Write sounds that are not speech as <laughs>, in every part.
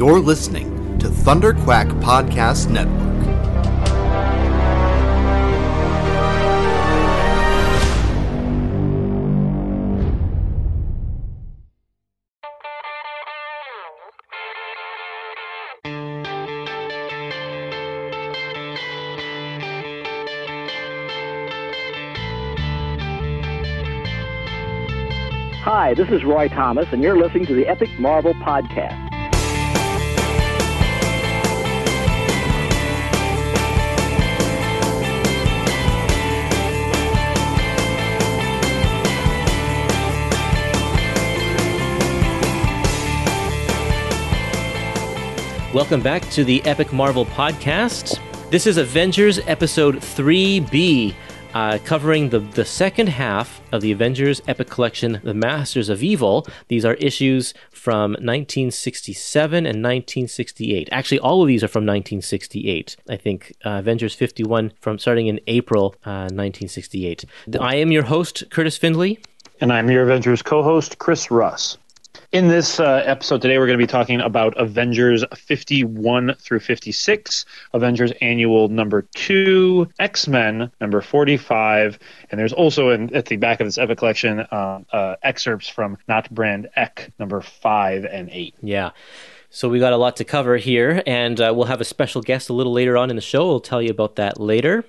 You're listening to Thunder Quack Podcast Network. Hi, this is Roy Thomas, and you're listening to the Epic Marvel Podcast. Welcome back to the Epic Marvel Podcast. This is Avengers Episode 3B, uh, covering the, the second half of the Avengers Epic Collection, The Masters of Evil. These are issues from 1967 and 1968. Actually, all of these are from 1968. I think uh, Avengers 51 from starting in April uh, 1968. I am your host, Kurtis Findley. And I'm your Avengers co host, Chris Russ. In this uh, episode today, we're going to be talking about Avengers 51 through 56, Avengers Annual number 2, X Men number 45, and there's also in, at the back of this epic collection uh, uh, excerpts from Not Brand Echh number 5 and 8. Yeah. So we got a lot to cover here, and uh, we'll have a special guest a little later on in the show. We'll tell you about that later.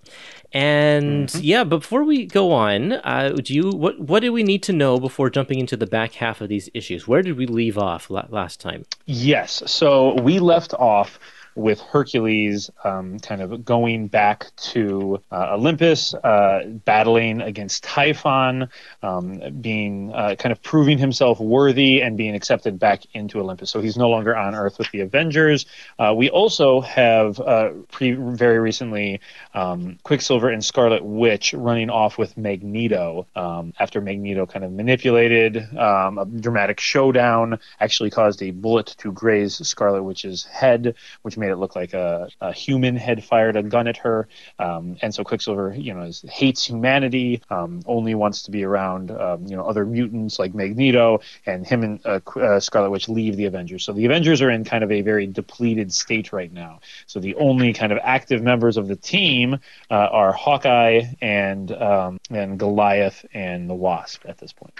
And mm-hmm. yeah, before we go on, uh, do you what what do we need to know before jumping into the back half of these issues? Where did we leave off la- last time? Yes, so we left off with Hercules um, kind of going back to uh, Olympus, uh, battling against Typhon, um, being uh, kind of proving himself worthy and being accepted back into Olympus. So he's no longer on Earth with the Avengers. Uh, we also have uh, pre- very recently um, Quicksilver and Scarlet Witch running off with Magneto um, after Magneto kind of manipulated um, a dramatic showdown, actually caused a bullet to graze Scarlet Witch's head, which made it look like a, a human had fired a gun at her. Um, and so Quicksilver, you know, is, hates humanity, um, only wants to be around, um, you know, other mutants like Magneto, and him and uh, uh, Scarlet Witch leave the Avengers. So the Avengers are in kind of a very depleted state right now. So the only kind of active members of the team uh, are Hawkeye and um, and Goliath and the Wasp at this point.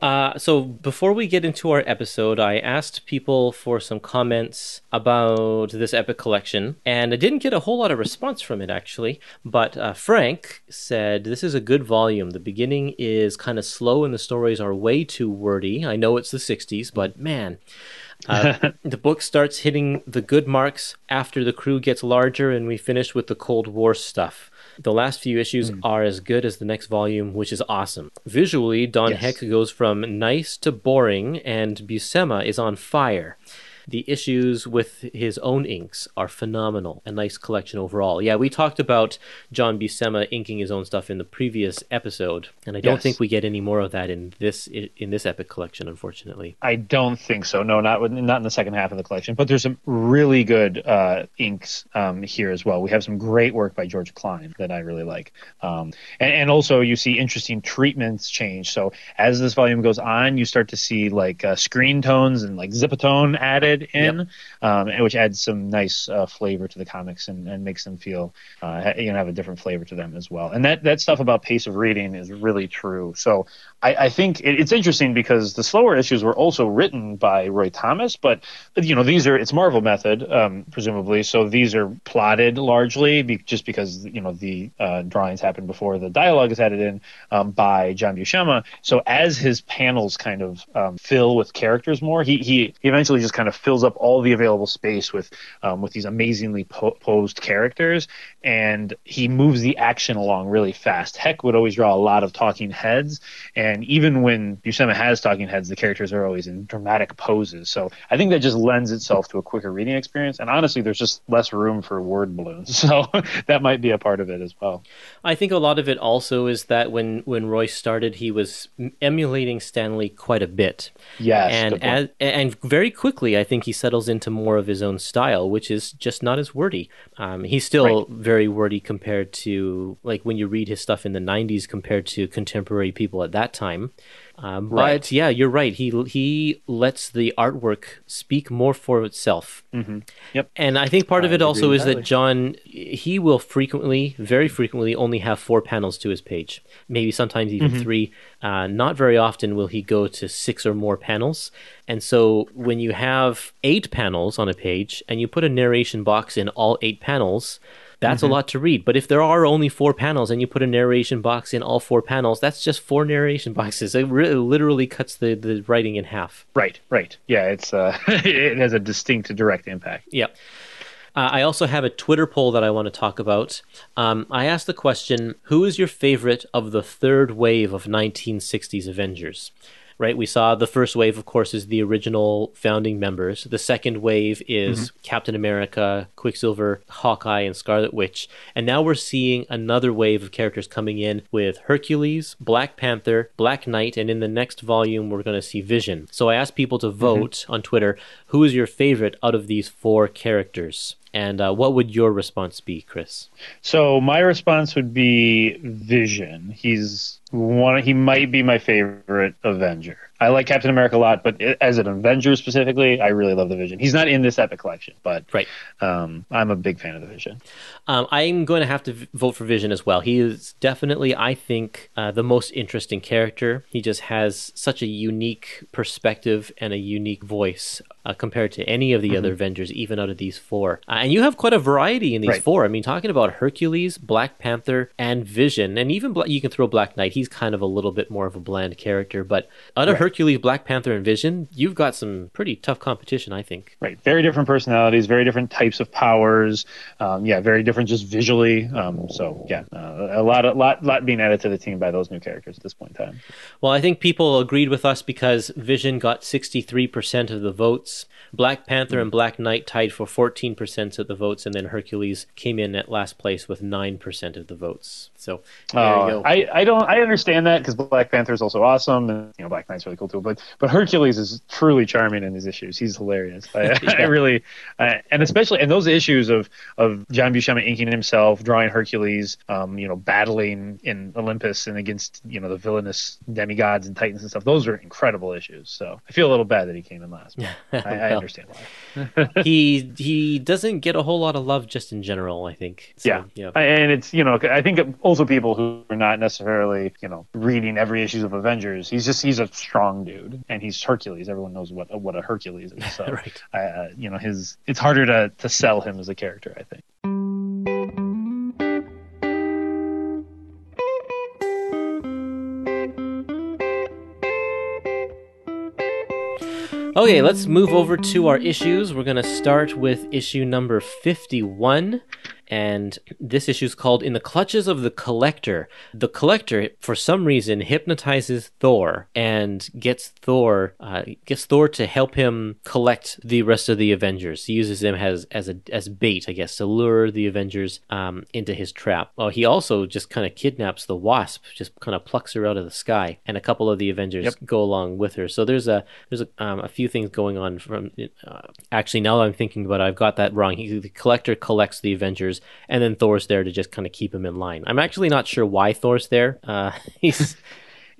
Uh, so before we get into our episode, I asked people for some comments about this epic collection, and I didn't get a whole lot of response from it actually. But uh, Frank said this is a good volume. The beginning is kind of slow, and the stories are way too wordy. I know it's the '60s, but man. Uh, <laughs> the book starts hitting the good marks after the crew gets larger and we finish with the Cold War stuff. The last few issues mm. are as good as the next volume, which is awesome. Visually, Don yes. Heck goes from nice to boring, and Buscema is on fire the issues with his own inks are phenomenal. A nice collection overall. Yeah, we talked about John Buscema inking his own stuff in the previous episode, and I don't yes. think we get any more of that in this in this epic collection, unfortunately. I don't think so. No, not not in the second half of the collection. But there's some really good uh, inks um, here as well. We have some great work by George Klein that I really like, um, and, and, also you see interesting treatments change. So as this volume goes on, you start to see like uh, screen tones and like zipatone added in, yep. um, which adds some nice uh, flavor to the comics and, and makes them feel uh, you know have a different flavor to them as well. And that that stuff about pace of reading is really true. So I, I think it, it's interesting because the slower issues were also written by Roy Thomas, but you know these are it's Marvel method um, presumably, so these are plotted largely be, just because you know the uh, drawings happened before the dialogue is added in um, by John Buscema. So as his panels kind of um, fill with characters more, he he eventually just kind of fills up all the available space with um, with these amazingly po- posed characters, and he moves the action along really fast. Heck would always draw a lot of talking heads, and even when Buscema has talking heads, the characters are always in dramatic poses. So I think that just lends itself to a quicker reading experience. And honestly, there's just less room for word balloons, <laughs> so that might be a part of it as well. I think a lot of it also is that when when Royce started, he was emulating Stan Lee quite a bit. Yes, and as, and very quickly, I think he settles into more of his own style, which is just not as wordy. Um, he's still right. very wordy compared to like when you read his stuff in the '90s compared to contemporary people at that time. Um, but yeah, you're right. He he lets the artwork speak more for itself. Mm-hmm. Yep. And I think part of I it also is that. John, he will frequently, very frequently, only have four panels to his page. Maybe sometimes even Mm-hmm. three. Uh, not very often will he go to six or more panels. And so when you have eight panels on a page and you put a narration box in all eight panels, that's Mm-hmm. a lot to read. But if there are only four panels and you put a narration box in all four panels, that's just four narration <laughs> boxes. It re- literally cuts the, the writing in half. Right, right. Yeah, it's uh, <laughs> it has a distinct direct impact. Yep. Uh, I also have a Twitter poll that I want to talk about. Um, I asked the question Who is your favorite of the third wave of 1960s Avengers? Right, we saw the first wave, of course, is the original founding members. The second wave is mm-hmm. Captain America, Quicksilver, Hawkeye, and Scarlet Witch. And now we're seeing another wave of characters coming in with Hercules, Black Panther, Black Knight, and in the next volume, we're going to see Vision. So I asked people to mm-hmm. vote on Twitter who is your favorite out of these four characters? And uh, what would your response be, Chris? So my response would be Vision. He's one. He might be my favorite Avenger. I like Captain America a lot, but as an Avenger specifically, I really love the Vision. He's not in this epic collection, but Right. um, I'm a big fan of the Vision. Um, I'm going to have to vote for Vision as well. He is definitely, I think, uh, the most interesting character. He just has such a unique perspective and a unique voice uh, compared to any of the other Avengers, even out of these four. Uh, and you have quite a variety in these Right. four. I mean, talking about Hercules, Black Panther, and Vision, and even Bla- you can throw Black Knight. He's kind of a little bit more of a bland character, but out of Hercules, Black Panther, and Vision, you've got some pretty tough competition, I think. Right. Very different personalities, very different types of powers. Um, yeah, very different just visually. Um, so yeah, uh, a lot, a lot, lot being added to the team by those new characters at this point in time. Well, I think people agreed with us because Vision got 63% of the votes. Black Panther and Black Knight tied for 14% of the votes, and then Hercules came in at last place with 9% of the votes. So there Uh, you go. I, I don't I understand that because Black Panther is also awesome and you know Black Knight's really cool too. But but Hercules is truly charming in his issues. He's hilarious. I, <laughs> I really I, and especially and those issues of of John Buscema inking himself, drawing Hercules, um, you know, battling in Olympus and against you know the villainous demigods and titans and stuff. Those are incredible issues. So I feel a little bad that he came in last. <laughs> I, I understand why. <laughs> he he doesn't get a whole lot of love just in general, I think. So, yeah, yeah. I- and it's you know I think also people who are not necessarily you know reading every issues of Avengers. He's just he's a strong dude, and he's Hercules. Everyone knows what what a Hercules is. So <laughs> Right. Uh, you know his it's harder to to sell him as a character. I think. Okay, let's move over to our issues. We're going to start with issue number 51. And this issue is called In the Clutches of the Collector. The Collector, for some reason, hypnotizes Thor and gets Thor uh, gets Thor to help him collect the rest of the Avengers. He uses them as as a as bait, I guess, to lure the Avengers um, into his trap. Well, he also just kind of kidnaps the Wasp, just kind of plucks her out of the sky, and a couple of the Avengers Yep. go along with her. So there's a there's a, um, a few things going on from. Uh, actually, now that I'm thinking about, it, I've got that wrong. He, the collector collects the Avengers, and then Thor's there to just kind of keep him in line. I'm actually not sure why Thor's there. Uh, <laughs> he's.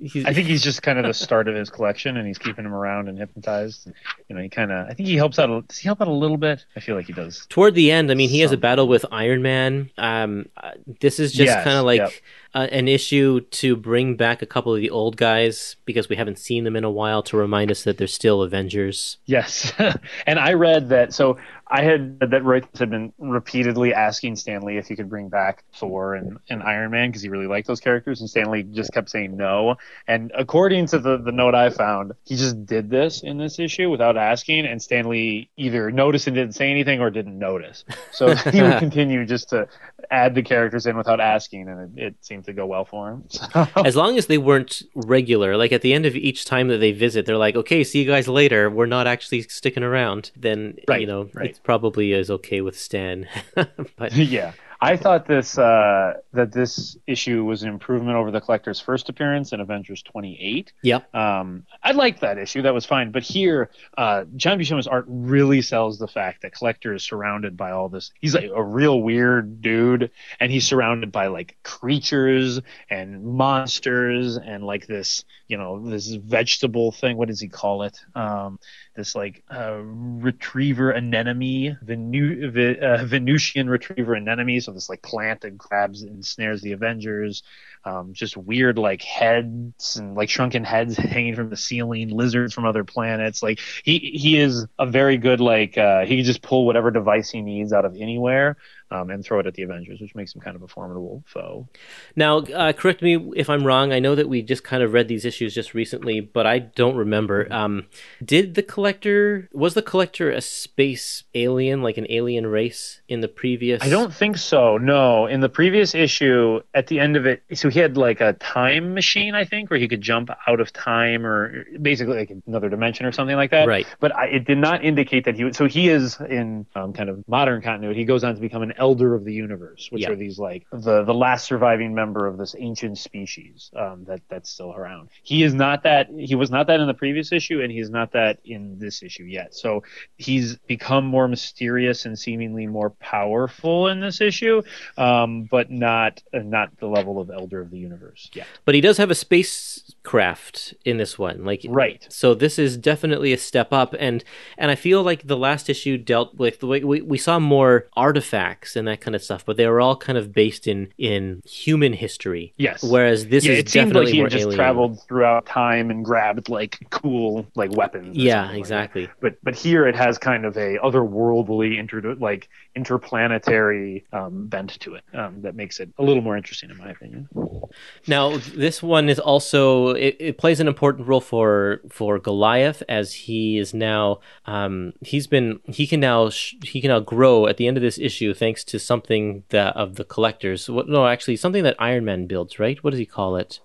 He's, I think he's just kind of the start of his collection, and he's keeping him around and hypnotized. You know, he kind of I think he helps out. a- Does he help out a little bit? I feel like he does. toward the end, I mean, he has a battle with Iron Man. Um, uh, this is just Yes, kind of like yep. Uh, an issue to bring back a couple of the old guys because we haven't seen them in a while to remind us that they're still Avengers. Yes, <laughs> and I read that. So I had that Royce had been repeatedly asking Stan Lee if he could bring back Thor and, and Iron Man because he really liked those characters, and Stan Lee just kept saying no. And according to the the note I found, he just did this in this issue without asking, and Stan Lee either noticed and didn't say anything or didn't notice. So he would <laughs> continue just to add the characters in without asking, and it, it seemed to go well for him. So, <laughs> as long as they weren't regular, like at the end of each time that they visit, they're like, "Okay, see you guys later. We're not actually sticking around." Then you know right. it probably is okay with Stan. <laughs> but <laughs> yeah. I thought this uh, that this issue was an improvement over the Collector's first appearance in Avengers 28. Yep. Um, I liked that issue; that was fine. But here, uh, John Buscema's art really sells the fact that Collector is surrounded by all this. He's like a real weird dude, and he's surrounded by like creatures and monsters and like this, you know, this vegetable thing. What does he call it? Um, this like uh, retriever anemone, Venu- uh, Venusian retriever anemone. So this like plant that grabs and snares the Avengers. Um, just weird like heads and like shrunken heads <laughs> hanging from the ceiling, lizards from other planets. Like he he is a very good like uh, he can just pull whatever device he needs out of anywhere um, and throw it at the Avengers, which makes him kind of a formidable foe. Now, uh, correct me if I'm wrong. I know that we just kind of read these issues just recently, but I don't remember. Um, did the collector was the collector a space alien, like an alien race, in the previous? I don't think so. No, in the previous issue, at the end of it, so he had like a time machine, I think, where he could jump out of time or basically like another dimension or something like that. Right. But I, it did not indicate that he would. So he is in um, kind of modern continuity. He goes on to become an elder of the universe, which Yeah. are these like the the last surviving member of this ancient species um, that that's still around. He is not that. He was not that in the previous issue, and he's not that in this issue yet. So he's become more mysterious and seemingly more powerful in this issue, um, but not uh, not the level of elder of the universe Yeah, But he does have a spacecraft in this one, like Right. So this is definitely a step up, and and I feel like the last issue dealt with the way we, we saw more artifacts and that kind of stuff, but they were all kind of based in in human history. Yes. Whereas this yeah, is it seemed definitely like he just alien. traveled throughout time and grabbed like cool like weapons. Yeah, something like exactly. but but here it has kind of a otherworldly inter like interplanetary um, bent to it um, that makes it a little more interesting in my opinion. Now, this one is also it, it plays an important role for for Goliath as he is now um, he's been he can now sh- he can now grow at the end of this issue thanks to something that of the collectors. What, no, actually, something that Iron Man builds. Right? What does he call it?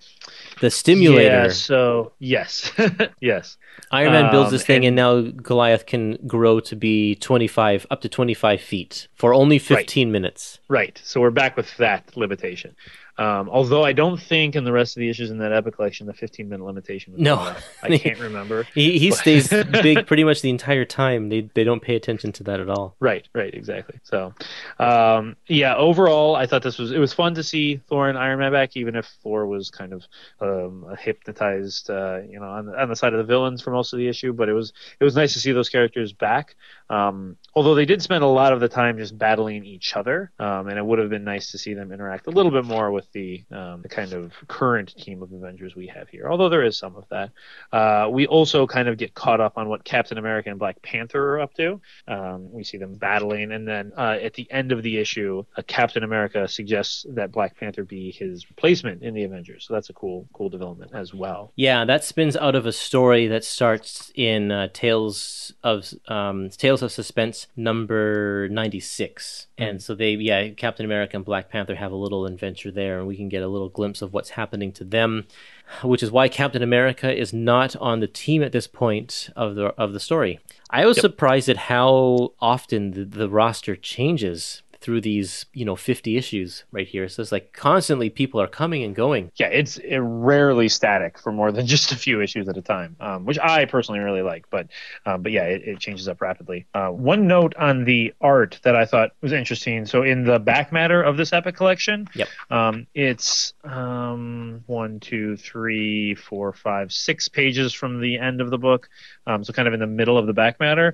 The stimulator. Yeah, so yes, <laughs> yes. Iron Man builds Um, this thing, and, and- now Goliath can grow to be twenty five up to twenty five feet for only fifteen minutes. Right. So we're back with that limitation. Um, although I don't think in the rest of the issues in that Epic collection the 15 minute limitation was No. I <laughs> can't remember. He he stays big <laughs> pretty much the entire time. They they don't pay attention to that at all. Right, right, exactly. So, um, yeah, overall, I thought this was it was fun to see Thor and Iron Man back, even if Thor was kind of um, hypnotized, uh, you know, on the, on the side of the villains for most of the issue. But it was it was nice to see those characters back. Um, although they did spend a lot of the time just battling each other, um, and it would have been nice to see them interact a little bit more with the um, the kind of current team of Avengers we have here. Although there is some of that. Uh, we also kind of get caught up on what Captain America and Black Panther are up to. Um, we see them battling, and then uh, at the end of the issue, uh, Captain America suggests that Black Panther be his replacement in the Avengers. So that's a cool, cool development as well. Yeah, that spins out of a story that starts in uh, Tales of um, Tales of Suspense number ninety six, and so they yeah Captain America and Black Panther have a little adventure there, and we can get a little glimpse of what's happening to them, which is why Captain America is not on the team at this point of the of the story. I was surprised at how often the, the roster changes through these you know 50 issues right here so it's like constantly people are coming and going Yeah, it's rarely static for more than <laughs> just a few issues at a time, um, which I personally really like. But um, but yeah, it, it changes up rapidly. Uh, one note on the art that I thought was interesting. So in the back matter of this epic collection, Yep. um, it's um, one, two, three, four, five, six pages from the end of the book. Um, so kind of in the middle of the back matter.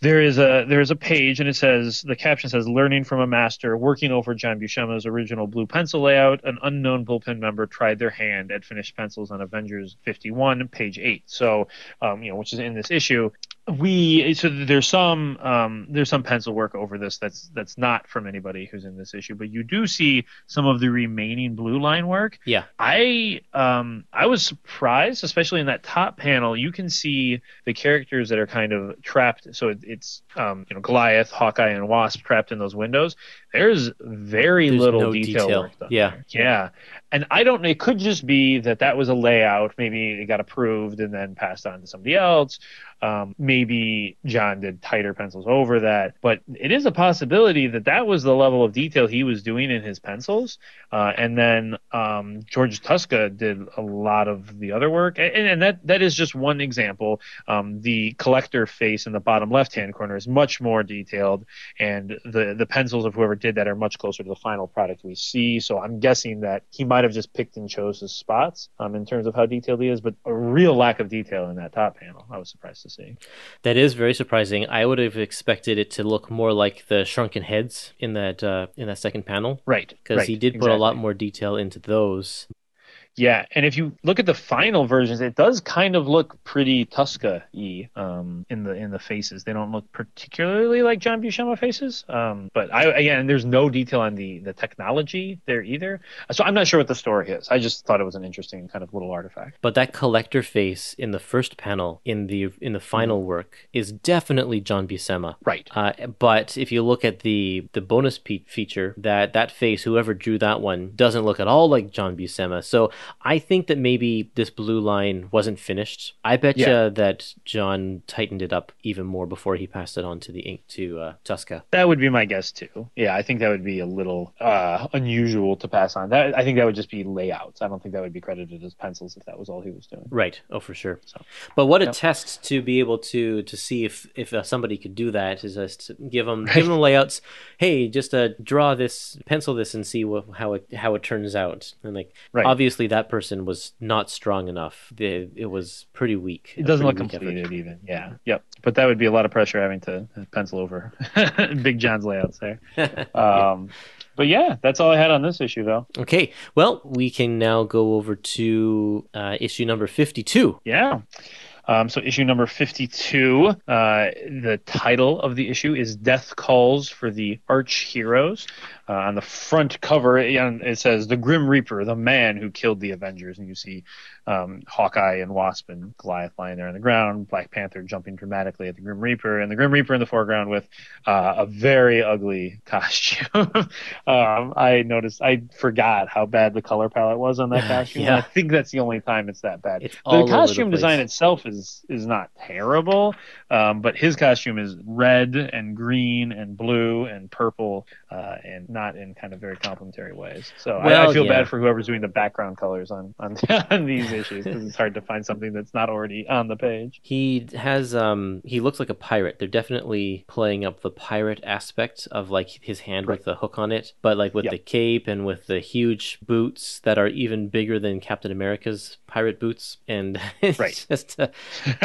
There is a there is a page and it says the caption says learning from a master working over John Buscema's original blue pencil layout an unknown bullpen member tried their hand at finished pencils on Avengers 51 page 8 so um, you know which is in this issue we so there's some um, there's some pencil work over this that's that's not from anybody who's in this issue but you do see some of the remaining blue line work yeah I um I was surprised, especially in that top panel. You can see the characters that are kind of trapped. So it, it's um you know Goliath, Hawkeye, and Wasp trapped in those windows. There's very There's little no detail, detail. Yeah. there. yeah. And I don't know. It could just be that that was a layout. Maybe it got approved and then passed on to somebody else. Um, maybe John did tighter pencils over that, but it is a possibility that that was the level of detail he was doing in his pencils. Uh, and then um, George Tuska did a lot of the other work, and, and that that is just one example. Um, the collector face in the bottom left-hand corner is much more detailed, and the the pencils of whoever did that are much closer to the final product we see. So I'm guessing that he might have just picked and chose his spots um, in terms of how detailed he is, but a real lack of detail in that top panel. I was surprised to see. That is very surprising. I would have expected it to look more like the shrunken heads in that uh, in that second panel, Right. because right, he did put a lot more detail into those. Yeah, and if you look at the final versions, it does kind of look pretty Tuska-y um, in the in the faces. They don't look particularly like John Buscema faces. Um, but I again, there's no detail on the the technology there either. So I'm not sure what the story is. I just thought it was an interesting kind of little artifact. But that collector face in the first panel in the in the final work is definitely John Buscema. Right. Uh, but if you look at the the bonus pe- feature, that that face, whoever drew that one, doesn't look at all like John Buscema. So I think that maybe this blue line wasn't finished. I bet you Yeah. that John tightened it up even more before he passed it on to the ink to uh, Tuska. That would be my guess too. Yeah, I think that would be a little uh, unusual to pass on. That I think that would just be layouts. I don't think that would be credited as pencils if that was all he was doing. Right. Oh, for sure. So, But what a test to be able to to see if if uh, somebody could do that is just to give them give them layouts. Hey, just uh, draw this, pencil this, and see what, how it how it turns out. And like Right. obviously that person was not strong enough. The, it was pretty weak. It doesn't look weak effort. completed even. Yeah. Yep. But that would be a lot of pressure having to pencil over <laughs> Big John's layouts there. <laughs> Um, but yeah, that's all I had on this issue though. Okay, well, we can now go over to uh, issue number fifty-two. Yeah. Um, so issue number 52, uh, the title of the issue is Death Calls for the Arch Heroes. Uh, on the front cover, it, says The Grim Reaper, the man who killed the Avengers. And you see um, Hawkeye and Wasp and Goliath lying there on the ground, Black Panther jumping dramatically at the Grim Reaper, and the Grim Reaper in the foreground with uh, a very ugly <laughs> costume. um, I noticed, I forgot how bad the color palette was on that <laughs> costume. Yeah. I think that's the only time it's that bad. It's The over the costume design itself is is is not terrible, um, but his costume is red and green and blue and purple, uh, and not in kind of very complimentary ways. So I, I feel yeah. bad for whoever's doing the background colors on on, <laughs> on these issues because it's hard to find something that's not already on the page. He has um he looks like a pirate. They're definitely playing up the pirate aspect of like his hand with the hook on it, but like with Yep. the cape and with the huge boots that are even bigger than Captain America's pirate boots and <laughs> Right. just uh,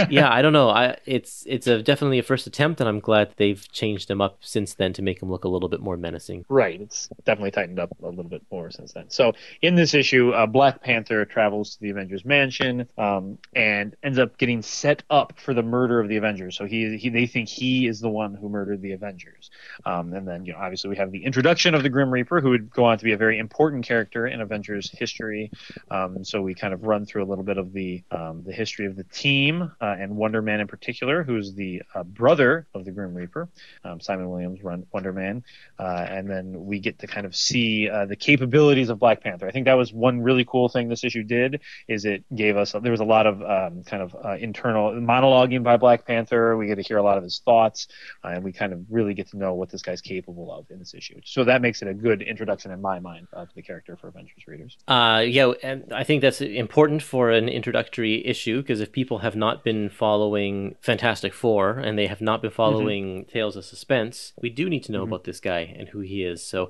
yeah, I don't know. I it's it's a definitely a first attempt and I'm glad they've changed him up since then to make him look a little bit more menacing. Right. It's definitely tightened up a little bit more since then. So in this issue, uh, Black Panther travels to the Avengers mansion um, and ends up getting set up for the murder of the Avengers. So he, he they think he is the one who murdered the Avengers. Um, and then you know obviously we have the introduction of the Grim Reaper, who would go on to be a very important character in Avengers history. Um, so we kind of run through a little bit of the um, the history of the team uh, and Wonder Man in particular, who's the uh, brother of the Grim Reaper. Um, Simon Williams run Wonder Man uh, and then we get to kind of see uh, the capabilities of Black Panther. I think that was one really cool thing this issue did is it gave us there was a lot of um, kind of uh, internal monologuing by Black Panther. We get to hear a lot of his thoughts, uh, and we kind of really get to know what this guy's capable of in this issue. So that makes it a good introduction in my mind uh, to the character for Avengers readers. Uh, yeah, and I think that's important for an introductory issue because if people have not been following Fantastic Four and they have not been following Tales of Suspense, we do need to know about this guy and who he is. So,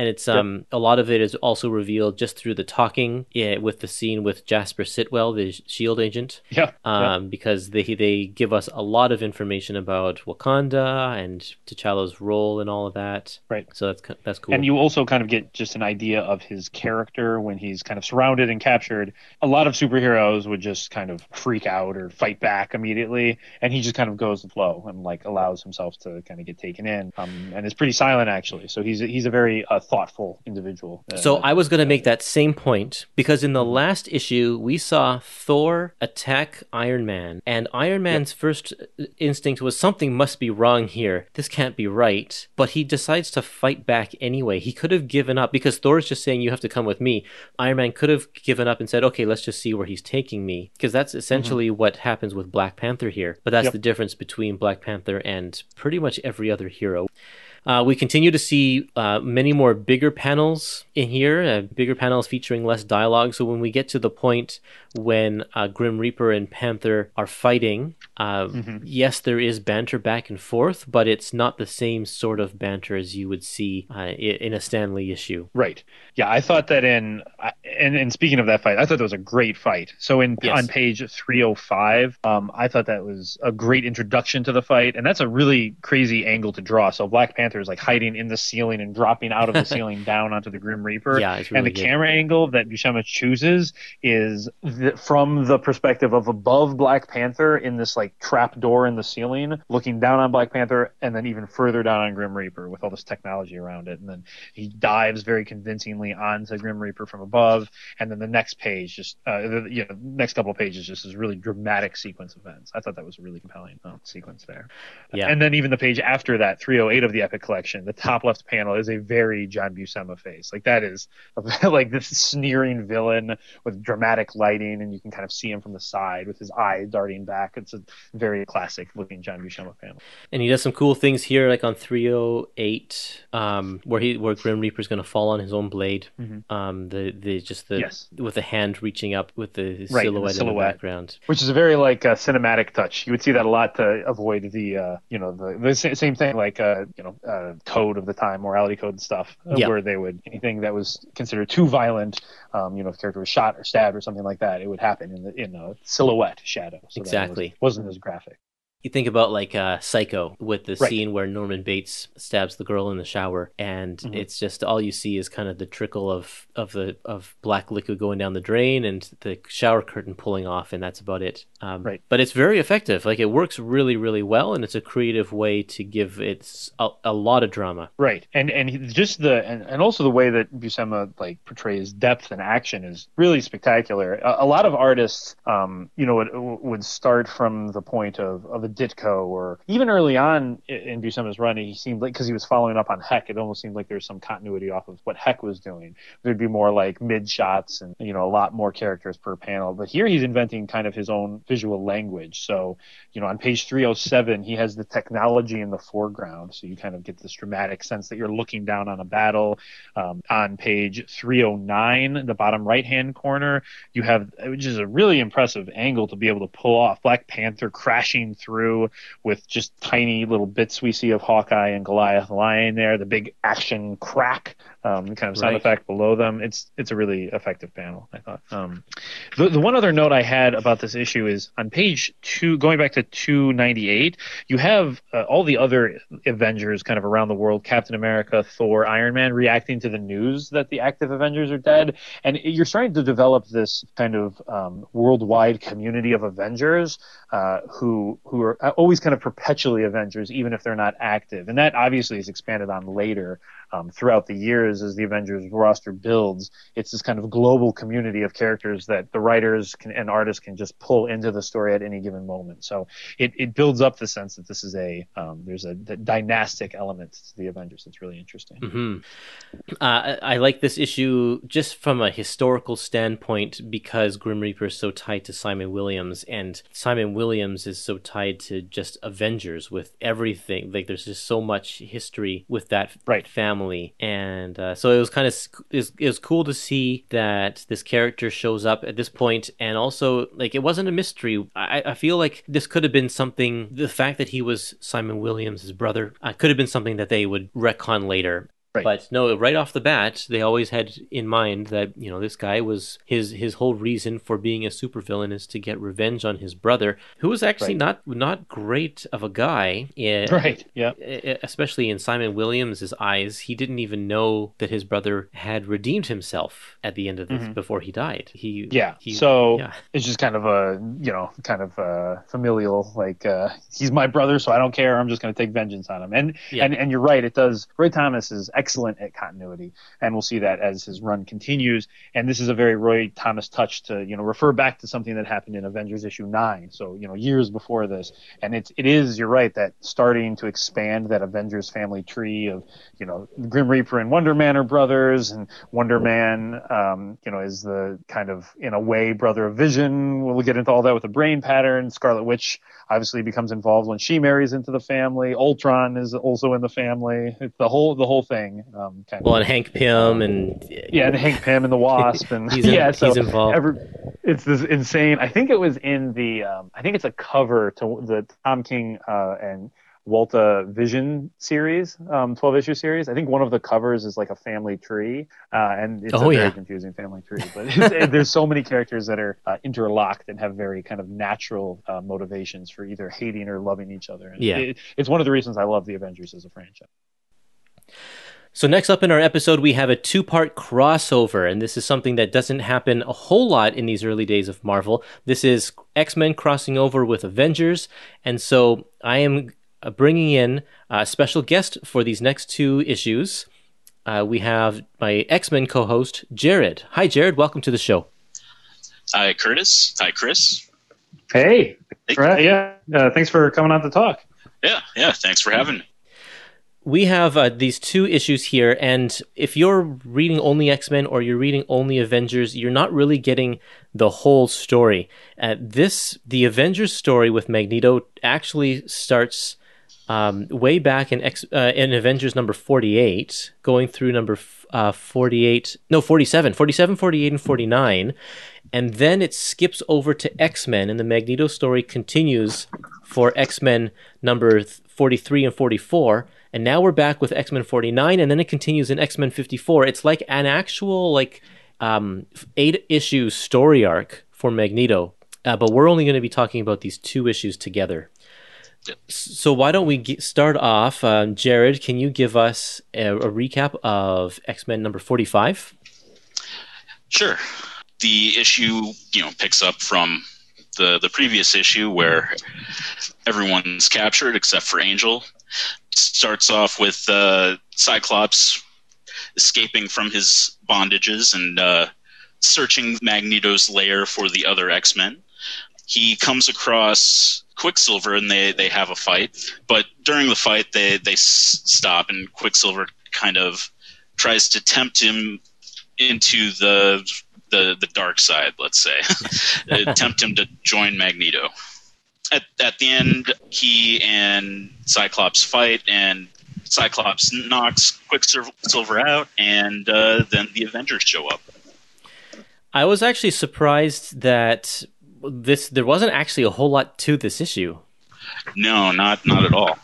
and it's um a lot of it is also revealed just through the talking yeah, with the scene with Jasper Sitwell, the Shield agent, Yeah, yeah. um, because they they give us a lot of information about Wakanda and T'Challa's role and all of that. Right. So that's that's cool. And you also kind of get just an idea of his character when he's kind of surrounded and captured. A lot of superheroes would just kind of freak out or fight back immediately, and he just kind of goes the flow and like allows himself to kind of get taken in. Um, and is pretty silent actually. So he's he's a very uh, thoughtful individual. Uh, So I was going to make that same point because in the Mm-hmm. last issue we saw Thor attack Iron Man, and Iron Man's first instinct was something must be wrong here. This can't be right. But he decides to fight back anyway. He could have given up because Thor's just saying you have to come with me. Iron Man could have given up and said, "Okay, let's just see where he's taking me," because that's essentially what happens with Black Panther here. But that's Mm-hmm. Yep. the difference between Black Panther and pretty much every other hero. Uh, we continue to see uh, many more bigger panels in here, uh, bigger panels featuring less dialogue. So when we get to the point when uh, Grim Reaper and Panther are fighting, uh, yes, there is banter back and forth, but it's not the same sort of banter as you would see uh, in a Stan Lee issue. Right. Yeah, I thought that in and and speaking of that fight, I thought that was a great fight. So in Yes. on page 305, um, I thought that was a great introduction to the fight, and that's a really crazy angle to draw. So Black Panther is like hiding in the ceiling and dropping out of the <laughs> ceiling down onto the Grim Reaper. Yeah, it's and the good. camera angle that Buscema chooses is the, from the perspective of above Black Panther in this like trap door in the ceiling, looking down on Black Panther, and then even further down on Grim Reaper with all this technology around it. And then he dives very convincingly onto Grim Reaper from above, and then the next page, just uh, the, you know, next couple of pages, just is really dramatic sequence of events. I thought that was a really compelling uh, sequence there. Yeah. And then even the page after that, 308 of the Epic Collection, the top left panel is a very John Buscema face. Like that is <laughs> like this sneering villain with dramatic lighting, and you can kind of see him from the side with his eye darting back. It's a very classic looking John Buscema panel. And he does some cool things here, like on 308, um, where he where Grim Reaper's going to fall on his own blade. Um, the the just the Yes. with the hand reaching up with the Right, and the silhouette in the background. which is a very like uh, cinematic touch. You would see that a lot to avoid the uh, you know the, the same thing like uh, you know uh, code of the time, morality code and stuff, uh, Yeah. where they would anything that was considered too violent, um, you know, if the character was shot or stabbed or something like that, it would happen in the in a silhouette shadow. So Exactly. was, wasn't as graphic. You think about like uh, Psycho with the Right. scene where Norman Bates stabs the girl in the shower, and Mm-hmm. it's just all you see is kind of the trickle of of the of black liquid going down the drain and the shower curtain pulling off, and that's about it. Um, Right. But it's very effective. Like it works really, really well, and it's a creative way to give it a lot of drama. Right, and and just the and, and also the way that Buscema like portrays depth and action is really spectacular. A, a lot of artists, um, you know, would would start from the point of of a Ditko or even early on in Buscema's run, he seemed like because he was following up on Heck, it almost seemed like there was some continuity off of what Heck was doing. There'd be more like mid shots and you know a lot more characters per panel, but here he's inventing kind of his own visual language. So you know, on page 307, he has the technology in the foreground. So you kind of get this dramatic sense that you're looking down on a battle. Um, on page 309, the bottom right hand corner, you have, which is a really impressive angle to be able to pull off Black Panther crashing through with just tiny little bits we see of Hawkeye and Goliath lying there, the big action crack, um, kind of sound Right. effect below them. It's, it's a really effective panel, I thought. Um, the, the one other note I had about this issue is on page two, going back to 298, you have uh, all the other Avengers kind of around the world Captain America, Thor, Iron Man reacting to the news that the active Avengers are dead. And you're starting to develop this kind of um, worldwide community of Avengers uh, who, who are always kind of perpetually Avengers, even if they're not active. And that obviously is expanded on later um, throughout the years as the Avengers roster builds. It's this kind of global community of characters that the writers can, and artists can just pull into the story at any given moment. So it, it builds up the sense that this is a um, there's a, d- dynastic element to the Avengers that's really interesting. hmm Uh, I, I like this issue just from a historical standpoint because Grim Reaper is so tied to Simon Williams, and Simon Williams is so tied to just Avengers with everything. Like there's just so much history with that Right. family, and uh, so it was kind of it was, cool to see that this character shows up at this point, and also like it wasn't a mystery. I, I feel like this could have been something. The fact that he was Simon Williams' brother uh, could have been something that they would retcon later. Right. But no, right off the bat, they always had in mind that you know this guy was his his whole reason for being a supervillain is to get revenge on his brother, who was actually Right. not not great of a guy. Right. Yeah. Especially in Simon Williams' eyes, he didn't even know that his brother had redeemed himself at the end of this before he died. He Mm-hmm. Yeah. he- so yeah. it's just kind of a you know kind of uh, familial like uh, he's my brother, so I don't care. I'm just going to take vengeance on him. And Yeah. and and you're right. It does. Roy Thomas is excellent at continuity, and we'll see that as his run continues. And this is a very Roy Thomas touch to you know refer back to something that happened in Avengers issue nine, so you know years before this. And it's it is you're right that starting to expand that Avengers family tree of you know Grim Reaper and Wonder Man are brothers, and Wonder Man um, you know is the kind of in a way brother of Vision. We'll get into all that with the brain pattern. Scarlet Witch obviously becomes involved when she marries into the family. Ultron is also in the family. It's the whole the whole thing. Um, kind well, of. and Hank Pym and yeah, and Hank Pym and the Wasp and <laughs> he's in, <laughs> yeah, so he's involved. Every, it's this insane. I think it was in the um, I think it's a cover to the Tom King uh, and Walta Vision series, um, 12 issue series. I think one of the covers is like a family tree, uh, and it's oh, a very yeah. confusing family tree. But it, there's so many characters that are uh, interlocked and have very kind of natural uh, motivations for either hating or loving each other. And yeah, it, it's one of the reasons I love the Avengers as a franchise. So, next up in our episode, we have a two part crossover, and this is something that doesn't happen a whole lot in these early days of Marvel. This is X Men crossing over with Avengers, and so I am uh, bringing in a special guest for these next two issues. Uh, we have my X Men co host, Jared. Hi, Jared. Welcome to the show. Hi, Kurtis. Hi, Chris. Hey. hey. Yeah. Uh, thanks for coming on to talk. Yeah. Yeah. Thanks for having me. We have uh, these two issues here, and if you're reading only X Men or you're reading only Avengers, you're not really getting the whole story. Uh, this, the Avengers story with Magneto, actually starts um, way back in X, uh, in Avengers number 48, going through number uh, 48, no, 47, 47, 48, and 49. And then it skips over to X Men, and the Magneto story continues for X Men number 43 and 44. And now we're back with X Men 49, and then it continues in X Men 54. It's like an actual, like, um, eight issue story arc for Magneto. Uh, but we're only going to be talking about these two issues together. So why don't we get, start off, um, Jared? Can you give us a, a recap of X Men number forty-five? Sure. The issue, you know, picks up from the the previous issue where everyone's captured except for Angel. Starts off with uh, Cyclops escaping from his bondages and uh, searching Magneto's lair for the other X Men. He comes across Quicksilver and they they have a fight. But during the fight, they they stop and Quicksilver kind of tries to tempt him into the the the dark side. Let's say, <laughs> uh, tempt him to join Magneto. At at the end, he and Cyclops fight and. Cyclops knocks Quicksilver out, and uh, then the Avengers show up. I was actually surprised that this there wasn't actually a whole lot to this issue. No, not not at all.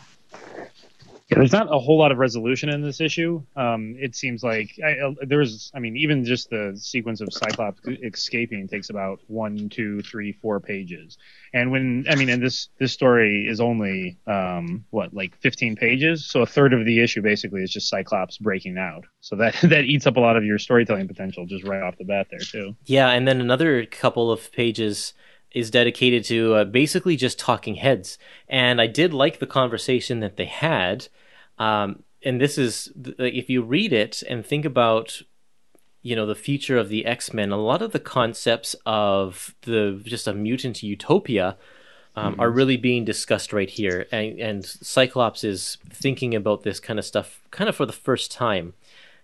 Yeah, there's not a whole lot of resolution in this issue. Um, it seems like I, uh, there's, I mean, even just the sequence of Cyclops escaping takes about one, two, three, four pages. And when, I mean, and this this story is only um, what, like 15 pages, so a third of the issue basically is just Cyclops breaking out. So that <laughs> that eats up a lot of your storytelling potential just right off the bat there too. Yeah, and then another couple of pages is dedicated to uh, basically just talking heads. And I did like the conversation that they had. Um, and this is, if you read it and think about, you know, the future of the X Men, a lot of the concepts of the just a mutant utopia. Um, mm-hmm. Are really being discussed right here, and, and, Cyclops is thinking about this kind of stuff, kind of for the first time.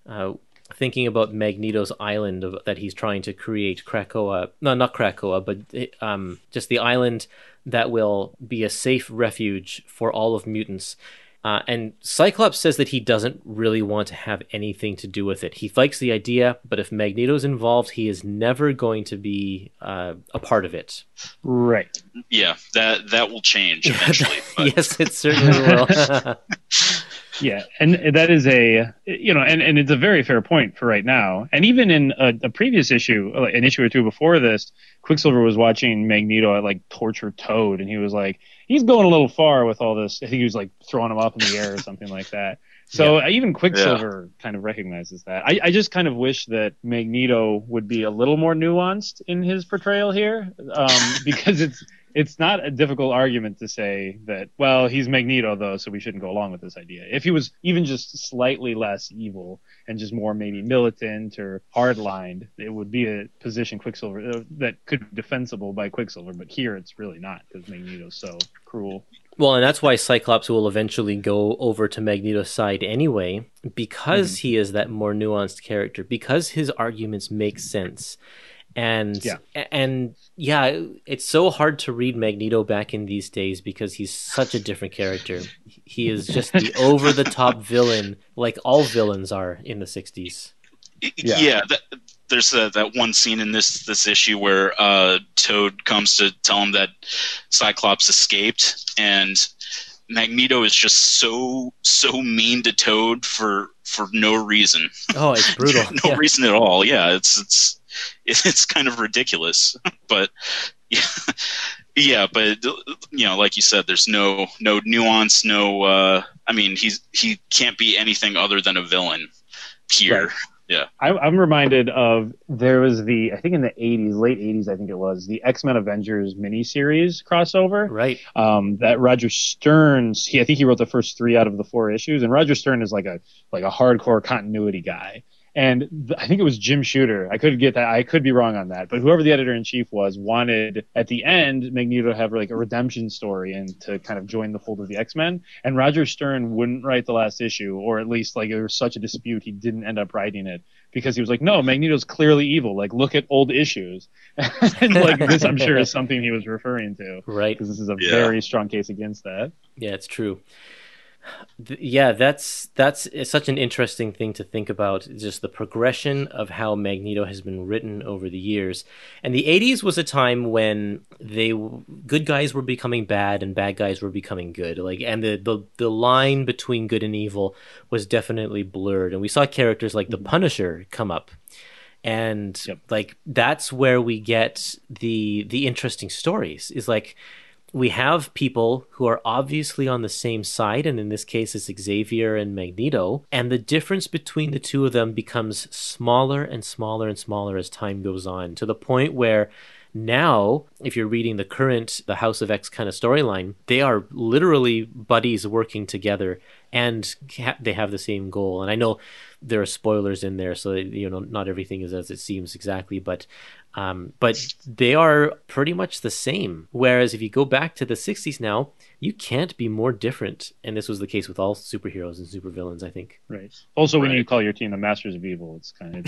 Uh, thinking about Magneto's island of, that he's trying to create, Krakoa. No, not Krakoa, but um, just the island that will be a safe refuge for all of mutants. Uh, and Cyclops says that he doesn't really want to have anything to do with it. He likes the idea, but if Magneto's involved, he is never going to be uh, a part of it. Right. Yeah, that that will change eventually. <laughs> yes, it certainly will. <laughs> <laughs> Yeah, and that is a you know, and, and it's a very fair point for right now. And even in a, a previous issue, an issue or two before this, Quicksilver was watching Magneto at like torture Toad, and he was like, he's going a little far with all this. I <laughs> think he was like throwing him up in the air or something like that. So yeah. even Quicksilver yeah. kind of recognizes that. I, I just kind of wish that Magneto would be a little more nuanced in his portrayal here, um, <laughs> because it's it's not a difficult argument to say that well he's Magneto though, so we shouldn't go along with this idea. If he was even just slightly less evil and just more maybe militant or hardlined, it would be a position Quicksilver uh, that could be defensible by Quicksilver. But here it's really not because Magneto's so cruel. Well, and that's why Cyclops will eventually go over to Magneto's side anyway, because he is that more nuanced character, because his arguments make sense. And Yeah. and yeah, it's so hard to read Magneto back in these days because he's such a different character. He is just the <laughs> over the top villain, like all villains are in the '60s. Yeah. Yeah, that, there's a, that one scene in this this issue where uh, Toad comes to tell him that Cyclops escaped, and Magneto is just so so mean to Toad for for no reason, Oh, it's brutal. <laughs> no Yeah. reason at all. Yeah, it's it's <laughs> it's kind of ridiculous, <laughs> but yeah, <laughs> yeah, but you know, like you said, there's no no nuance, no. Uh, I mean, he's he can't be anything other than a villain here. Right. I, I'm reminded of there was the I think in the 80s, late 80s, I think it was the X Men Avengers miniseries crossover. Right. um, that Roger Stern's he I think he wrote the first three out of the four issues, and Roger Stern is like a like a hardcore continuity guy. And th- I think it was Jim Shooter. I could get that. I could be wrong on that. But whoever the editor in chief was wanted at the end Magneto to have like a redemption story and to kind of join the fold of the X Men. And Roger Stern wouldn't write the last issue, or at least like there was such a dispute he didn't end up writing it because he was like, no, Magneto's clearly evil. Like look at old issues. <laughs> and like this, I'm sure is something he was referring to Right. because this is a Yeah. very strong case against that. Yeah, it's true. Yeah, that's that's such an interesting thing to think about. Just the progression of how Magneto has been written over the years. And the '80s was a time when they good guys were becoming bad and bad guys were becoming good. Like, and the the, the line between good and evil was definitely blurred. And we saw characters like the mm-hmm. Punisher come up and Yep. like that's where we get the the interesting stories is like we have people who are obviously on the same side and in this case it's Xavier and Magneto and the difference between the two of them becomes smaller and smaller and smaller as time goes on to the point where now if you're reading the current the House of X kind of storyline they are literally buddies working together and ha- they have the same goal. And I know there are spoilers in there, so you know not everything is as it seems exactly, but um, but they are pretty much the same. Whereas if you go back to the '60s now, you can't be more different, and this was the case with all superheroes and supervillains. I think Right. Also, when Right. you call your team the Masters of Evil, it's kind of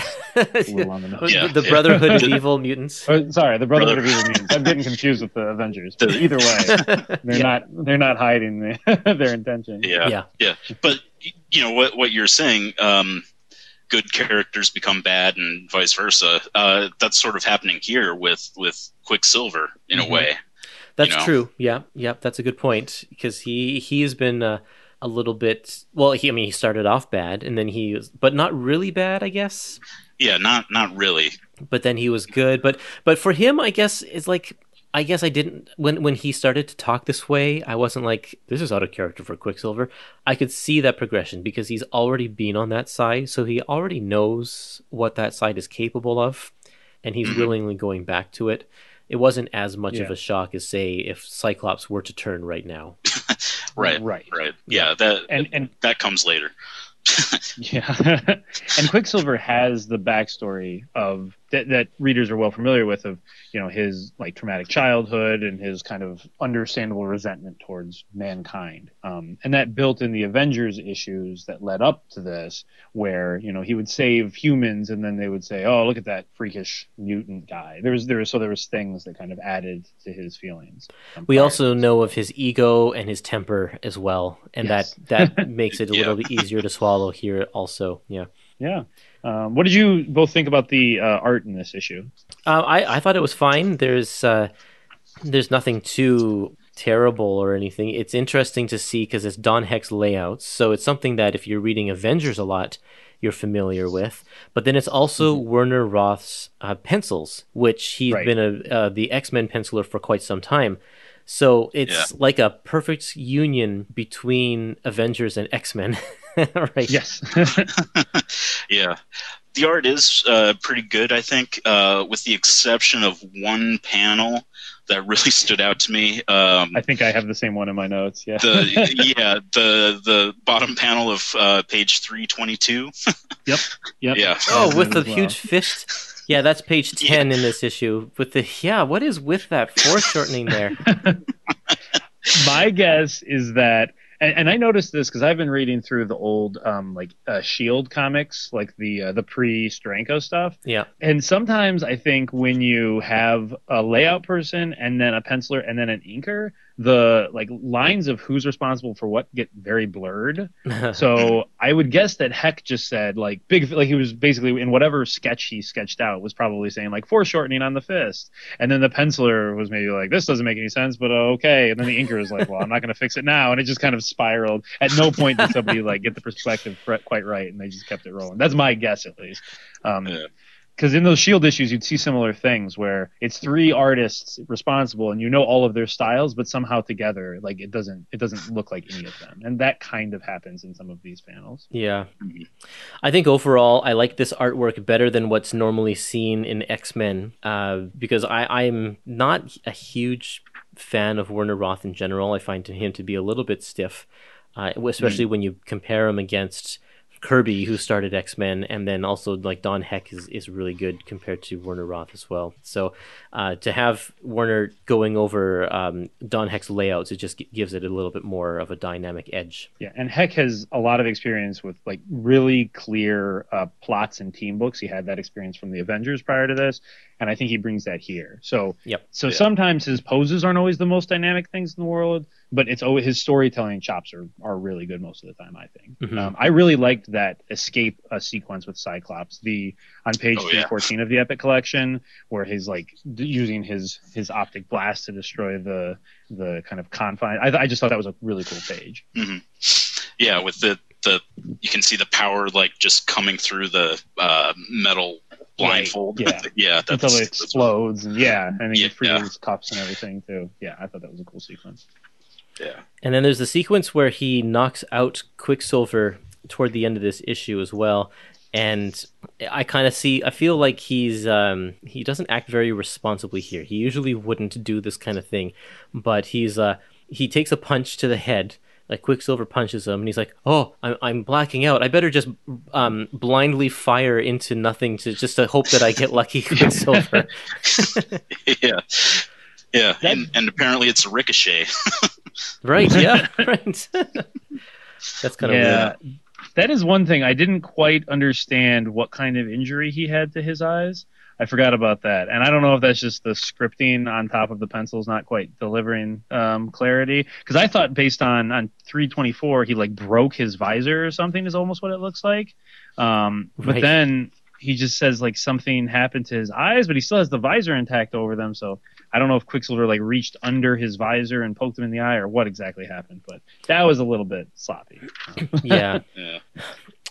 it's <laughs> a little on the nose. Yeah, the yeah. Brotherhood of Evil Mutants. Oh, sorry, the Brotherhood of Evil Mutants. I'm getting confused with the Avengers. But either way, <laughs> they're Yeah. not they're not hiding the, <laughs> their intention. Yeah, Yeah. yeah. But you know what what you're saying. Um, good characters become bad, and vice versa. Uh, that's sort of happening here with with Quicksilver in Mhm. a way. That's you know. true. Yeah, yeah, that's a good point because he he has been uh, a little bit. Well, he I mean he started off bad, and then he was, but not really bad, I guess. Yeah, not not really. but then he was good but but for him i guess it's like i guess i didn't when when he started to talk this way i wasn't like this is out of character for quicksilver i could see that progression because he's already been on that side so he already knows what that side is capable of and he's <clears throat> willingly going back to it it wasn't as much of a shock as say if cyclops were to turn right now <laughs> Right, Right. right. Yeah, that And and that comes later. <laughs> yeah, <laughs> and Quicksilver has the backstory of that, that readers are well familiar with of you know his like traumatic childhood and his kind of understandable resentment towards mankind, um, and that built in the Avengers issues that led up to this, where you know he would save humans and then they would say, oh look at that freakish mutant guy. There was there was so there was things that kind of added to his feelings. um, we also to know of his ego and his temper as well and Yes. that that <laughs> makes it a Yeah. little bit easier to swallow here also yeah Yeah. Um, what did you both think about the uh, art in this issue? Uh, I I thought it was fine. There's uh, there's nothing too terrible or anything. It's interesting to see because it's Don Heck's layouts, so it's something that if you're reading Avengers a lot, you're familiar with. But then it's also Werner Roth's uh, pencils, which he's Right. been a uh, the X Men penciler for quite some time. So it's like a perfect union between Avengers and X Men. <laughs> <laughs> right. Yes. <laughs> yeah. The art is uh, pretty good, I think, uh, with the exception of one panel that really <laughs> stood out to me. Um, I think I have the same one in my notes. Yeah. the yeah the the bottom panel of uh, page three twenty two. Yep. Yep. Yeah. Oh, with the well. huge fist. Yeah, that's page ten in this issue. With the yeah, what is with that foreshortening there? my guess is that and, and I noticed this because I've been reading through the old um, like uh, Shield comics, like the uh, the pre Steranko stuff, Yeah, and sometimes I think when you have a layout person and then a penciler and then an inker, the like lines of who's responsible for what get very blurred. <laughs> So I would guess that Heck just said like big, like he was basically in whatever sketch he sketched out was probably saying like foreshortening on the fist, and then the penciler was maybe like this doesn't make any sense, but uh, okay, and then the inker was like, well, I'm not going to fix it now, and it just kind of spiraled. At no point did somebody like get the perspective quite right, and they just kept it rolling. That's my guess at least. Um, Yeah. Because in those shield issues you'd see similar things where it's three artists responsible and you know all of their styles but somehow together like it doesn't it doesn't look like any of them and that kind of happens in some of these panels yeah. I think overall, I like this artwork better than what's normally seen in X Men, uh, because I I'm not a huge fan of Werner Roth in general. I find him to be a little bit stiff, uh, especially when you compare him against. Kirby, who started X Men, and then also like Don Heck is, is really good compared to Werner Roth as well. So uh, to have Werner going over um, Don Heck's layouts, it just g- gives it a little bit more of a dynamic edge. yeah and heck has a lot of experience with like really clear uh, plots and team books he had that experience from the avengers prior to this and i think he brings that here so Yep. so Yeah. sometimes his poses aren't always the most dynamic things in the world but it's always his storytelling chops are, are really good most of the time i think Mhm. um, i really liked that escape uh, sequence with cyclops the on page Oh, yeah. 314 of the epic collection where he's like d- using his his optic blast to destroy the the kind of confine i, I just thought that was a really cool page hmm Yeah, with the the you can see the power like just coming through the uh, metal blindfold. yeah. <laughs> yeah, that's, until it that's- explodes and yeah and he Yeah, frees yeah. his cuffs and everything too yeah i thought that was a cool sequence yeah. And then there's the sequence where he knocks out Quicksilver toward the end of this issue as well. And I kind of see, I feel like he's, um, he doesn't act very responsibly here. He usually wouldn't do this kind of thing, but he's, uh, he takes a punch to the head. Like Quicksilver punches him, and he's like, "Oh, I'm, I'm blacking out. I better just um, blindly fire into nothing to just to hope that I get lucky, <laughs> Quicksilver." <laughs> yeah. Yeah, That- and, and apparently it's a ricochet. <laughs> right? Yeah, <laughs> right. That's kind of yeah weird. that is one thing i didn't quite understand what kind of injury he had to his eyes i forgot about that and i don't know if that's just the scripting on top of the pencils not quite delivering um, clarity because i thought based on on 324 he like broke his visor or something is almost what it looks like um, but Right. then he just says like something happened to his eyes but he still has the visor intact over them so I don't know if Quicksilver like reached under his visor and poked him in the eye or what exactly happened, but that was a little bit sloppy. <laughs> Yeah, yeah.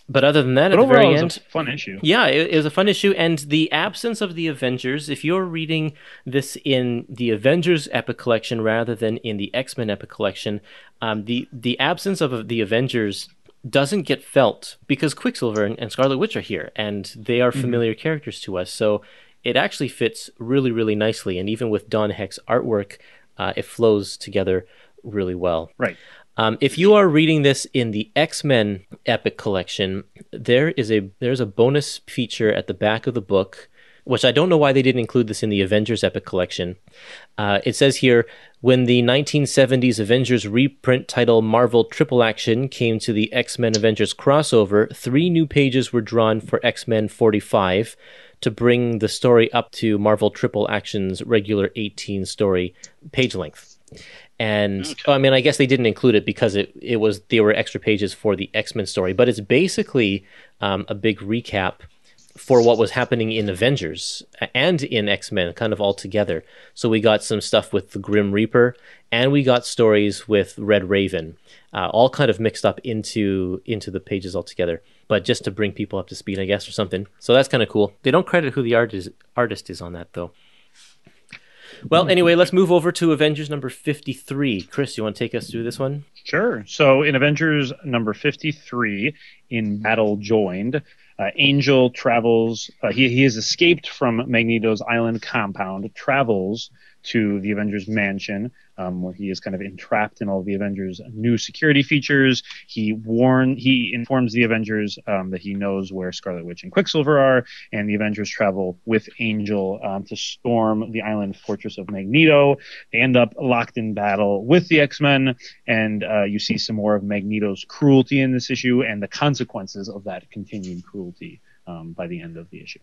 but other than that, But at the very it was end, a fun issue. Yeah, it, it was a fun issue, and the absence of the Avengers. If you're reading this in the Avengers Epic Collection rather than in the X Men Epic Collection, um, the the absence of the Avengers doesn't get felt because Quicksilver and, and Scarlet Witch are here, and they are familiar characters to us. So it actually fits really, really nicely, and even with Don Heck's artwork, uh, it flows together really well. Right. Um, if you are reading this in the X Men Epic Collection, there is a there's a bonus feature at the back of the book, which I don't know why they didn't include this in the Avengers Epic Collection. Uh, it says here when the 1970s Avengers reprint title Marvel Triple Action came to the X Men Avengers crossover, three new pages were drawn for X Men 45 to bring the story up to Marvel Triple Action's regular 18 story page length. And I mean, I guess they didn't include it because it, it was there were extra pages for the X Men story, but it's basically um, a big recap for what was happening in Avengers and in X Men, kind of all together. So we got some stuff with the Grim Reaper, and we got stories with Red Raven, uh, all kind of mixed up into into the pages all together. But just to bring people up to speed, I guess, or something. So that's kind of cool. They don't credit who the artist artist is on that though. Well, anyway, let's move over to Avengers number 53. Chris, you want to take us through this one? Sure. So in Avengers number 53, in Battle Joined, uh, Angel travels, uh, he, he has escaped from Magneto's island compound, travels to the Avengers mansion, um, where he is kind of entrapped in all the Avengers' new security features. He warn he informs the Avengers um, that he knows where Scarlet Witch and Quicksilver are, and the Avengers travel with Angel um, to storm the island fortress of Magneto. They end up locked in battle with the X Men, and uh, you see some more of Magneto's cruelty in this issue and the consequences of that continued cruelty um, by the end of the issue.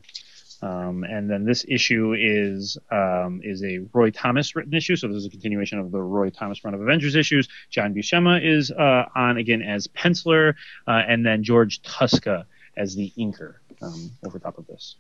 Um, and then this issue is um, is a Roy Thomas written issue, so this is a continuation of the Roy Thomas run of Avengers issues. John Buscema is uh, on again as penciler, uh, and then George Tuska as the inker um, over top of this.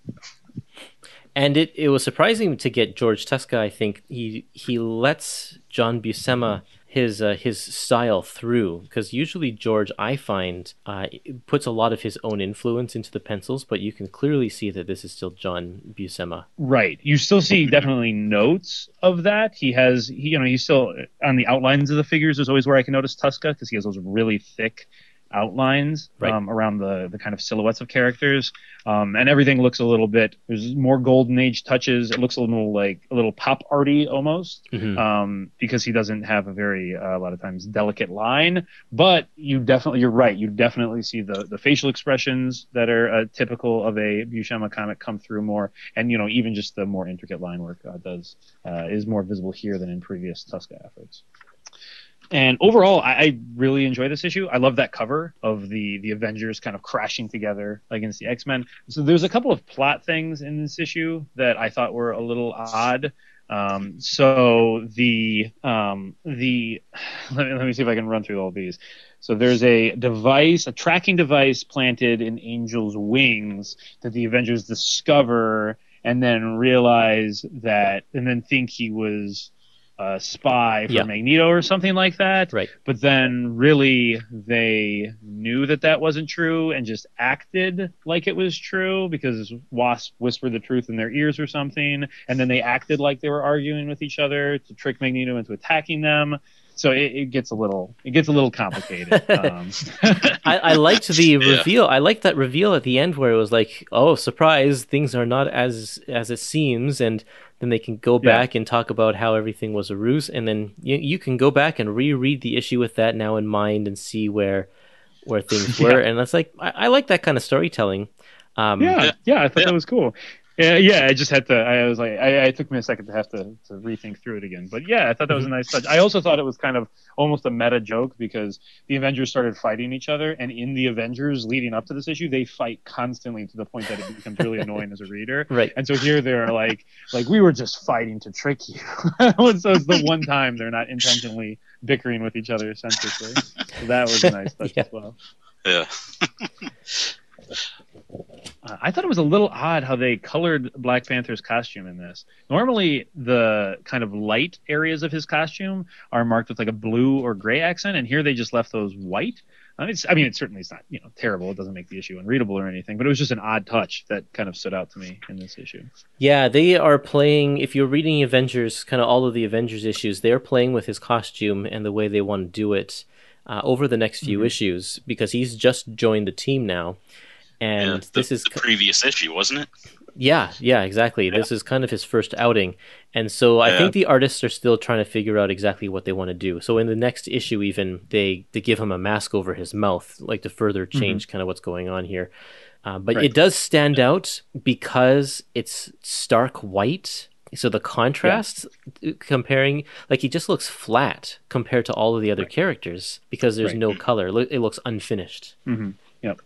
And it, it was surprising to get George Tuska. I think he he lets John Buscema his uh, his style through because usually George I find uh, puts a lot of his own influence into the pencils, but you can clearly see that this is still John Buscema. Right. You still see <clears throat> definitely notes of that. He has, he, you know, he's still on the outlines of the figures. Is always where I can notice Tuska because he has those really thick outlines Right. um, around the the kind of silhouettes of characters, um, and everything looks a little bit. There's more golden age touches. It looks a little like a little pop arty almost, Mhm. um, because he doesn't have a very uh, a lot of times delicate line. But you definitely, you're right. You definitely see the the facial expressions that are uh, typical of a Buscema comic come through more, and you know even just the more intricate line work uh, does uh, is more visible here than in previous Tuska efforts. And overall, I, I really enjoy this issue. I love that cover of the the Avengers kind of crashing together against the X Men. So there's a couple of plot things in this issue that I thought were a little odd. Um, so the um, the <sighs> let me, let me see if I can run through all these. So there's a device, a tracking device planted in Angel's wings that the Avengers discover and then realize that, and then think he was a spy for Yeah. Magneto or something like that. Right. But then really they knew that that wasn't true and just acted like it was true because Wasp whispered the truth in their ears or something. And then they acted like they were arguing with each other to trick Magneto into attacking them. So it, it gets a little it gets a little complicated. <laughs> um, <laughs> I, I liked the Yeah. reveal. I liked that reveal at the end where it was like, "Oh, surprise! Things are not as as it seems," and then they can go Yeah. back and talk about how everything was a ruse, and then you you can go back and reread the issue with that now in mind and see where where things <laughs> were, and that's like I, I like that kind of storytelling. Um, yeah, Yeah. yeah, I thought Yeah. that was cool. Yeah, yeah. I just had to. I was like, I, it took me a second to have to, to rethink through it again. But yeah, I thought that was a mm-hmm. nice touch. I also thought it was kind of almost a meta joke because the Avengers started fighting each other, and in the Avengers leading up to this issue, they fight constantly to the point that it becomes really <laughs> annoying as a reader. Right. And so here they're like, like we were just fighting to trick you. <laughs> so it's the <laughs> one time they're not intentionally bickering with each other senselessly. So that was a nice touch Yeah. as well. Yeah. I thought it was a little odd how they colored Black Panther's costume in this. Normally, the kind of light areas of his costume are marked with like a blue or gray accent, and here they just left those white. I mean, it's, I mean, it certainly is not you know terrible. It doesn't make the issue unreadable or anything, but it was just an odd touch that kind of stood out to me in this issue. Yeah, they are playing. If you're reading Avengers, kind of all of the Avengers issues, they're playing with his costume and the way they want to do it uh, over the next few issues because he's just joined the team now, and yeah. The, this is the previous issue, wasn't it? yeah, yeah, exactly. This is kind of his first outing, and so I Yeah. think the artists are still trying to figure out exactly what they want to do. So in the next issue, even they they give him a mask over his mouth, like to further change kind of what's going on here. Uh, but Right. it does stand out because it's stark white. So the contrast uh, comparing, like he just looks flat compared to all of the other characters because there's Right. no color. It looks unfinished. Yep.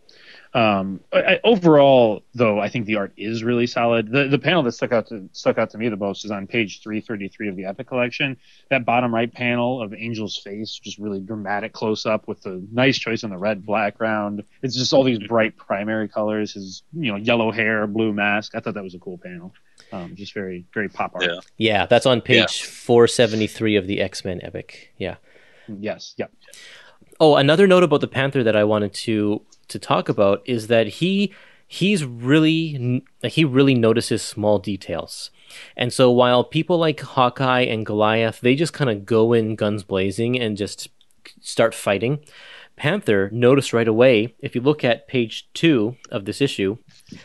Um, I, I, overall, though, I think the art is really solid. The the panel that stuck out to stuck out to me the most is on page 333 of the Epic Collection. That bottom right panel of Angel's face, just really dramatic close up with the nice choice on the red background. It's just all these bright primary colors. His you know yellow hair, blue mask. I thought that was a cool panel. Um, just very very pop art. Yeah. Yeah, that's on page 473 of the X Men epic. Yeah. Yes. Yep. Oh, another note about the Panther that I wanted to to talk about is that he he's really he really notices small details. And so while people like Hawkeye and Goliath, they just kind of go in guns blazing and just start fighting. Panther noticed right away, if you look at page two of this issue,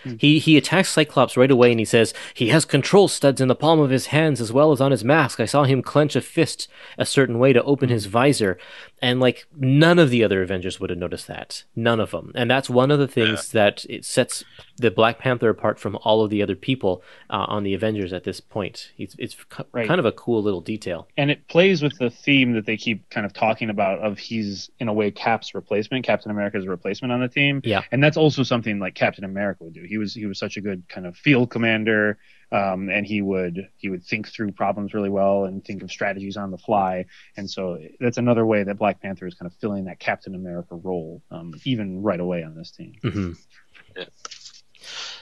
hmm. he, he attacks Cyclops right away and he says, He has control studs in the palm of his hands as well as on his mask. I saw him clench a fist a certain way to open his visor. And like none of the other Avengers would have noticed that. None of them. And that's one of the things that it sets the Black Panther apart from all of the other people uh, on the Avengers at this point. It's, it's Right. kind of a cool little detail. and it plays with the theme that they keep kind of talking about of he's in a way Cap's replacement, Captain America's replacement on the team. Yeah. and that's also something like Captain America would do. He was he was such a good kind of field commander, um, and he would he would think through problems really well and think of strategies on the fly. And so that's another way that Black Panther is kind of filling that Captain America role, um, even right away on this team. hmm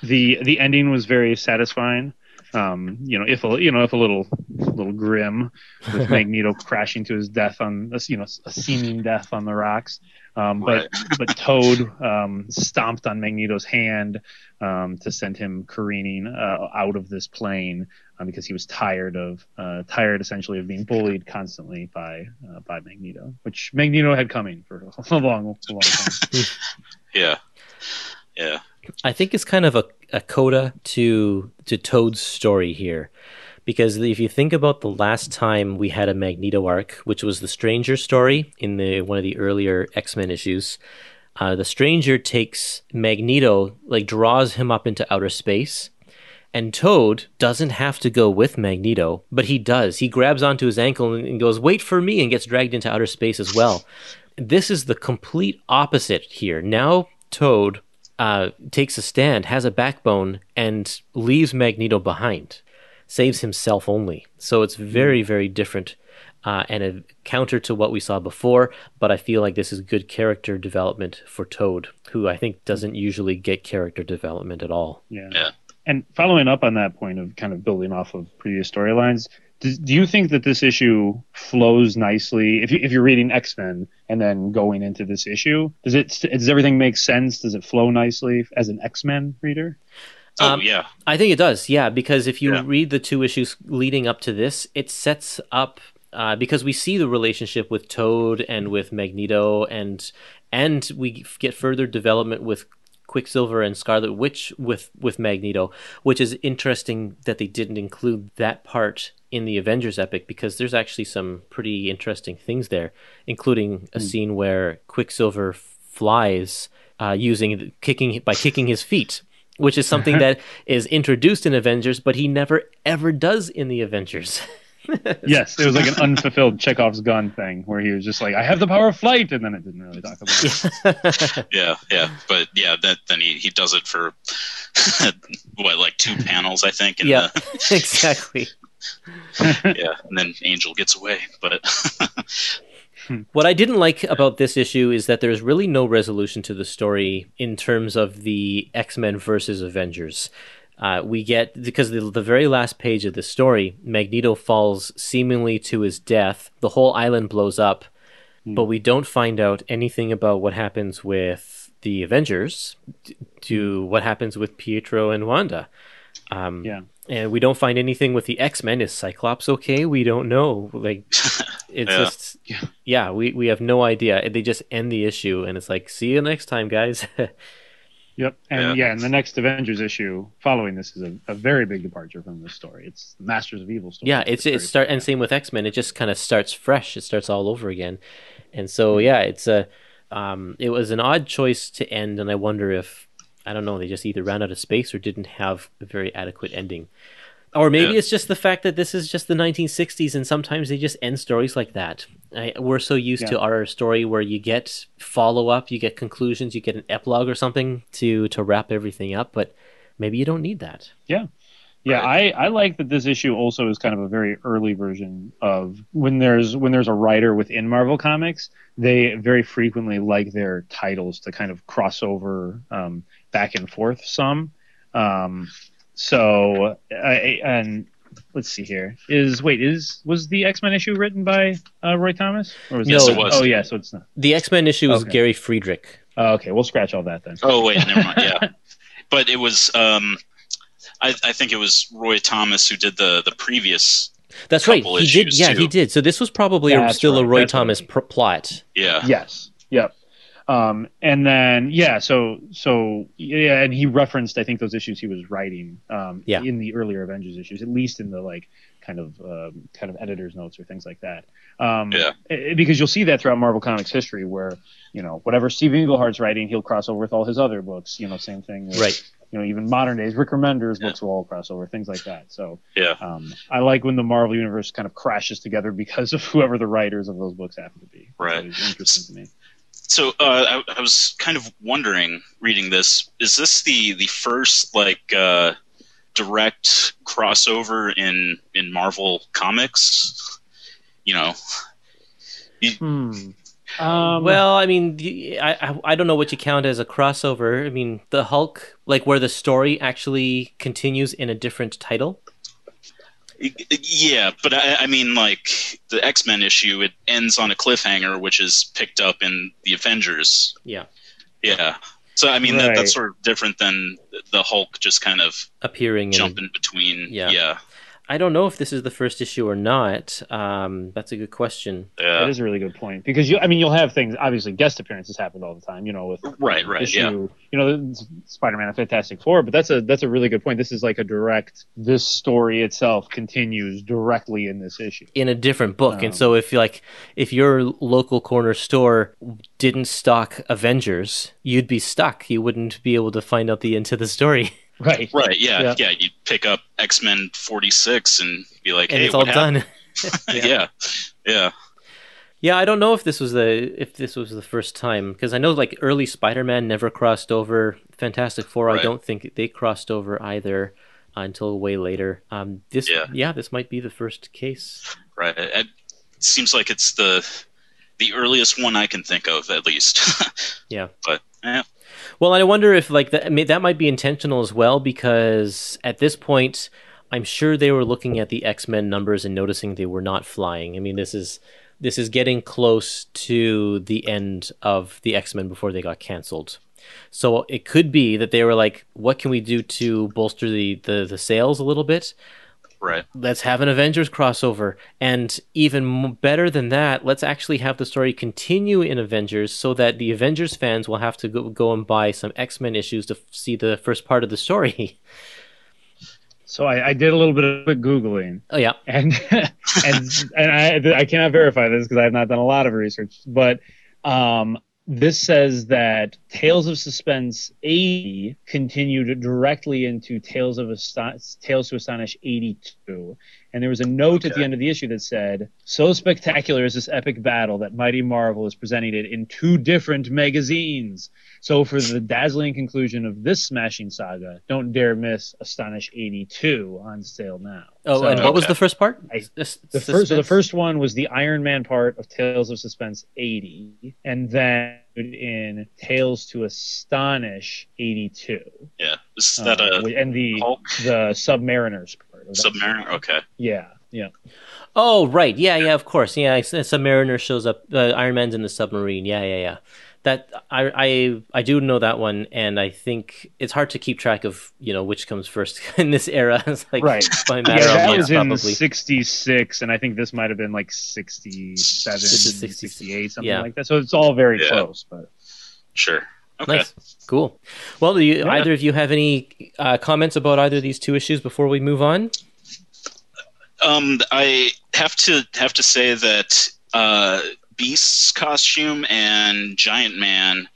the the ending was very satisfying. Um, you know, if a you know if a little little grim with <laughs> Magneto crashing to his death on you know a seeming death on the rocks. Um, but <laughs> but Toad um, stomped on Magneto's hand um, to send him careening uh, out of this plane uh, because he was tired of uh, tired essentially of being bullied constantly by uh, by Magneto, which Magneto had coming for <laughs> a long a long time. <laughs> Yeah. Yeah. I think it's kind of a, a coda to to Toad's story here. Because if you think about the last time we had a Magneto arc, which was the Stranger story in the one of the earlier X Men issues, uh, the Stranger takes Magneto, like draws him up into outer space, and Toad doesn't have to go with Magneto, but he does. He grabs onto his ankle and goes, "Wait for me," and gets dragged into outer space as well. This is the complete opposite here. Now Toad uh, takes a stand, has a backbone, and leaves Magneto behind, saves himself only. So it's very, very different uh, and a counter to what we saw before. But I feel like this is good character development for Toad, who I think doesn't usually get character development at all. Yeah. Yeah. And following up on that point of kind of building off of previous storylines, do, do you think that this issue flows nicely? If, you, if you're reading X Men and then going into this issue, does it does everything make sense? Does it flow nicely as an X Men Oh Um, yeah. I think it does, yeah, because if you Yeah. read the two issues leading up to this, it sets up uh, because we see the relationship with Toad and with Magneto, and and we get further development with Quicksilver and Scarlet Witch with with Magneto, which is interesting that they didn't include that part in the Avengers epic because there's actually some pretty interesting things there, including a scene where Quicksilver flies uh, using kicking by kicking his feet, which is something <laughs> that is introduced in Avengers, but he never ever does in the Avengers. <laughs> Yes, it was like an unfulfilled Chekhov's gun thing where he was just like, "I have the power of flight," and then it didn't really talk about it. <laughs> Yeah, yeah, but yeah, that then he, he does it for what like two panels, I think. And, yeah, exactly. yeah, and then Angel gets away. But <laughs> What I didn't like about this issue is that there's really no resolution to the story in terms of the X Men versus Avengers. Uh, we get because the, the very last page of the story, Magneto falls seemingly to his death. The whole island blows up, but we don't find out anything about what happens with the Avengers, to what happens with Pietro and Wanda. Um, Yeah. And we don't find anything with the X Men. Is Cyclops okay? We don't know. Like, <laughs> it's Yeah. just yeah. we we have no idea. They just end the issue, and it's like, see you next time, guys. <laughs> Yep, and Yeah. yeah. and the next Avengers issue following this is a, a very big departure from this story. It's the Masters of Evil story. yeah, it's it start and same with X Men. It just kind of starts fresh. It starts all over again, and so yeah, it's a um, it was an odd choice to end, and I wonder if I don't know they just either ran out of space or didn't have a very adequate ending. Or maybe Yeah. it's just the fact that this is just the 1960s, and sometimes they just end stories like that. I, we're so used to our story where you get follow up, you get conclusions, you get an epilogue or something to to wrap everything up. But maybe you don't need that. Yeah, yeah. I, I like that this issue also is kind of a very early version of when there's when there's a writer within Marvel Comics, they very frequently like their titles to kind of cross over um, back and forth some. Um, so I, and let's see here is wait is was the X Men issue written by uh, Roy Thomas or was Yes, that- it was. Oh yeah, so it's not. The X Men issue was Okay. Gary Friedrich. Oh, okay, we'll scratch all that then. oh wait, never mind. Yeah, <laughs> but it was um, I, I think it was Roy Thomas who did the the previous. That's right. He did. Yeah, too. he did. So this was probably a, That's still a Roy that's Thomas right. pr- plot. Yeah, Yes. Yep. Um, and then yeah, so so yeah, and he referenced I think those issues he was writing um, Yeah. in the earlier Avengers issues, at least in the like kind of um, kind of editor's notes or things like that. Um, Yeah. eh, because you'll see that throughout Marvel Comics history, where you know whatever Steve Englehart's writing, he'll cross over with all his other books. You know, same thing. with, Right. You know, even modern days, Rick Remender's Yeah. books will all cross over, things like that. So yeah. um, I like when the Marvel universe kind of crashes together because of <laughs> whoever the writers of those books happen to be. Right. It's interesting to me. So uh, I, I was kind of wondering, reading this, is this the the first like uh, direct crossover in in Marvel comics? You know, Hmm. Um, Well, I mean, the- I, I I don't know what you count as a crossover. I mean, the Hulk, like where the story actually continues in a different title. Yeah, but I, I mean, like the X Men issue, it ends on a cliffhanger, which is picked up in the Avengers. Yeah, Yeah. So I mean, that, that's sort of different than the Hulk just kind of appearing in. jumping between. Yeah. Yeah. I don't know if this is the first issue or not. Um, that's a good question. Yeah. that is a really good point because you, I mean, you'll have things. Obviously, guest appearances happen all the time. You know, with Right, right, issue, yeah. You know, Spider-Man and Fantastic Four. But that's a that's a really good point. This is like a direct. This story itself continues directly in this issue. in a different book. Um, and so if like if your local corner store didn't stock Avengers, you'd be stuck. You wouldn't be able to find out the end to the story. <laughs> Right. Right. Yeah. Yeah. Yeah. You pick up X Men 46 and be like, and hey, it's all happened? <laughs> <laughs> done. yeah. Yeah. yeah, I don't know if this was the if this was the first time because I know like early Spider-Man never crossed over. Fantastic Four, I don't think they crossed over either uh, until way later. Um, this Yeah. yeah, this might be the first case. Right. It, it seems like it's the the earliest one I can think of, at least. <laughs> Yeah. But yeah. Well, I wonder if like that that might be intentional as well because at this point, I'm sure they were looking at the X Men numbers and noticing they were not flying. I mean, this is this is getting close to the end of the X Men before they got canceled. So it could be that they were like, "What can we do to bolster the the, the sales a little bit?" Right. let's have an Avengers crossover. And even better than that, let's actually have the story continue in Avengers so that the Avengers fans will have to go, go and buy some X Men issues to f- see the first part of the story. <laughs> So I, I did a little bit of googling, oh, yeah. <laughs> and and and I I cannot verify this because I have not done a lot of research, but um, this says that Tales of Suspense 80 continued directly into Tales of Tales to Astonish 82. And there was a note at the end of the issue that said, "So spectacular is this epic battle that Mighty Marvel is presenting it in two different magazines. So for the dazzling conclusion of this smashing saga, don't dare miss Astonish 82 on sale now." Oh, So- and what was the first part? I- Sus- the first, so the first one was the Iron Man part of Tales of Suspense 80, and then in Tales to Astonish 82, Yeah. Is that Uh, a and the Hulk the Submariners part. Of that. Submariner? Okay. Yeah, yeah, Oh, right. Yeah, yeah, of course. Yeah, I- Submariner shows up. Uh, Iron Man's in the submarine. Yeah, yeah, yeah. That I, I I do know that one, and I think it's hard to keep track of you know which comes first <laughs> in this era. <laughs> It's like Right. by yeah. That was months, in '66, and I think this might have been like '67, This is 60 '68, something yeah. like that. So it's all very Yeah. close, but Sure. Okay. Nice, cool. Well, do you, Yeah. either of you have any uh, comments about either of these two issues before we move on? Um, I have to have to say that uh, Beast's costume and Giant Man,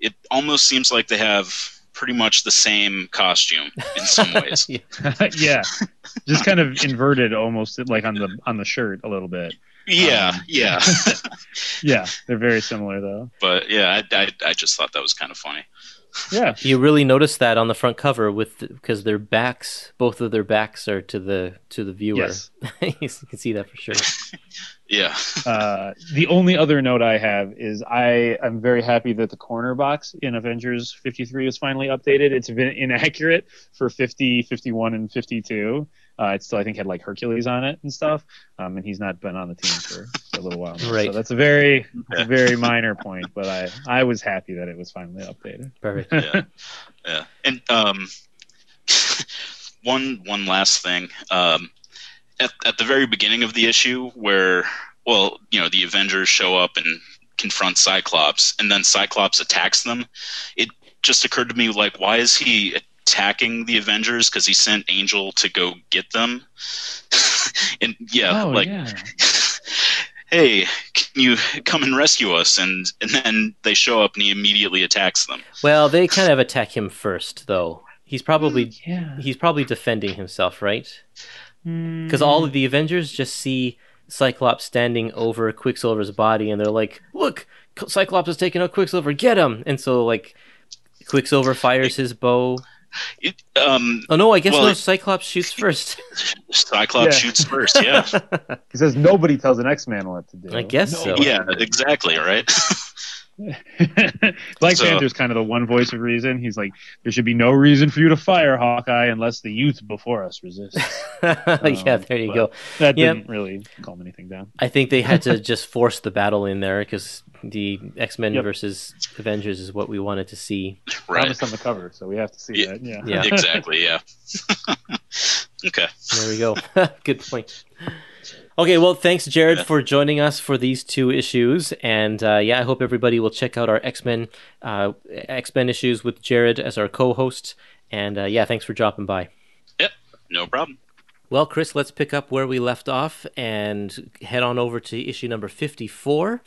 it almost seems like they have pretty much the same costume in some <laughs> ways. Yeah. <laughs> yeah, just kind of inverted almost like on the on the shirt a little bit. Yeah, Um, yeah. <laughs> Yeah, they're very similar though. but yeah, I, I, I just thought that was kind of funny. Yeah, You really notice that on the front cover with because their backs, both of their backs are to the to the viewer. Yes. <laughs> you can see that for sure. <laughs> Yeah. Uh, the only other note I have is I am very happy that the corner box in Avengers 53 was finally updated. It's been inaccurate for 50, 51, and 52. Uh, it still, I think, had like Hercules on it and stuff, um, and he's not been on the team for, for a little while. Now. Right. So that's a very, Yeah. very minor point, but I, I was happy that it was finally updated. Perfect. yeah, yeah. And um, <laughs> one one last thing. Um, at at the very beginning of the issue, where well, you know, the Avengers show up and confront Cyclops, and then Cyclops attacks them. It just occurred to me like, why is he attacking the Avengers? Because he sent Angel to go get them. <laughs> and yeah, oh, like. yeah. <laughs> Hey, can you come and rescue us? And and then they show up and he immediately attacks them. Well, they kind of attack him first, though. He's probably yeah. he's probably defending himself, right? Hmm. Because all of the Avengers just see Cyclops standing over Quicksilver's body, and they're like, "Look, Cyclops is taking out Quicksilver. Get him!" And so, like, Quicksilver fires his bow. It, um, Oh no, I guess Well, no. Cyclops shoots first. <laughs> Cyclops Yeah. shoots first. Yeah, <laughs> He says nobody tells an X-Man what to do. I guess so. yeah, exactly. Right. <laughs> Black So- Panther's kind of the one voice of reason. He's like, there should be no reason for you to fire Hawkeye unless the youth before us resist. yeah, Um, there you go. That Yeah. didn't really calm anything down. I think they had to just force the battle in there because the X Men Yep. versus Avengers is what we wanted to see. Right. Promised on the cover, so we have to see Yeah. that. Yeah. Yeah. <laughs> Exactly. Yeah. <laughs> okay. There we go. <laughs> Good point. Okay, well, thanks, Jared, Yeah. for joining us for these two issues, and uh, yeah, I hope everybody will check out our X Men uh, X Men issues with Jared as our co-host. And uh, yeah, thanks for dropping by. Yep. No problem. Well, Chris, let's pick up where we left off and head on over to issue number 54,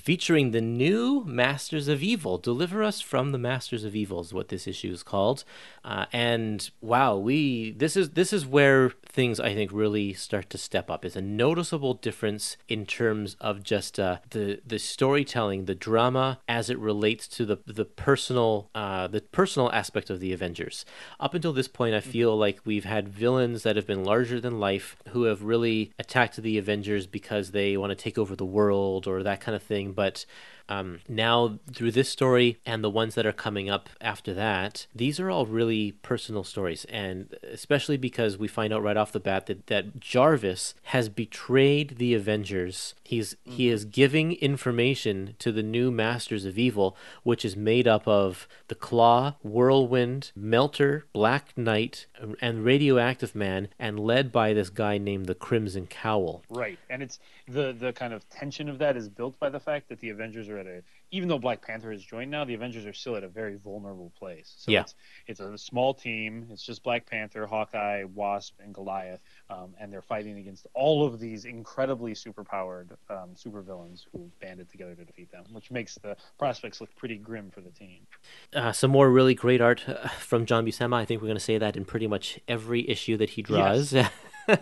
featuring the new Masters of Evil. Deliver us from the Masters of Evil is what this issue is called. Uh, and wow, we this is this is where things I think really start to step up. Is a noticeable difference in terms of just uh, the the storytelling, the drama as it relates to the the personal uh, the personal aspect of the Avengers. Up until this point, I feel like we've had villains that have been larger than life who have really attacked the Avengers because they want to take over the world or that kind of thing. But um, now, through this story and the ones that are coming up after that, these are all really personal stories. And especially because we find out right off the bat that, that Jarvis has betrayed the Avengers. He's he is giving information to the new Masters of Evil, which is made up of the Claw, Whirlwind, Melter, Black Knight, and Radioactive Man, and led by this guy named the Crimson Cowl. Right, and it's the the kind of tension of that is built by the fact that the Avengers are at a even though Black Panther has joined now, the Avengers are still at a very vulnerable place. So Yeah. it's it's a small team. It's just Black Panther, Hawkeye, Wasp, and Goliath, um, and they're fighting against all of these incredibly superpowered um, supervillains who banded together to defeat them, which makes the prospects look pretty grim for the team. Uh, some more really great art uh, from John Buscema. I think we're going to say that in pretty much every issue that he draws. <laughs> <laughs>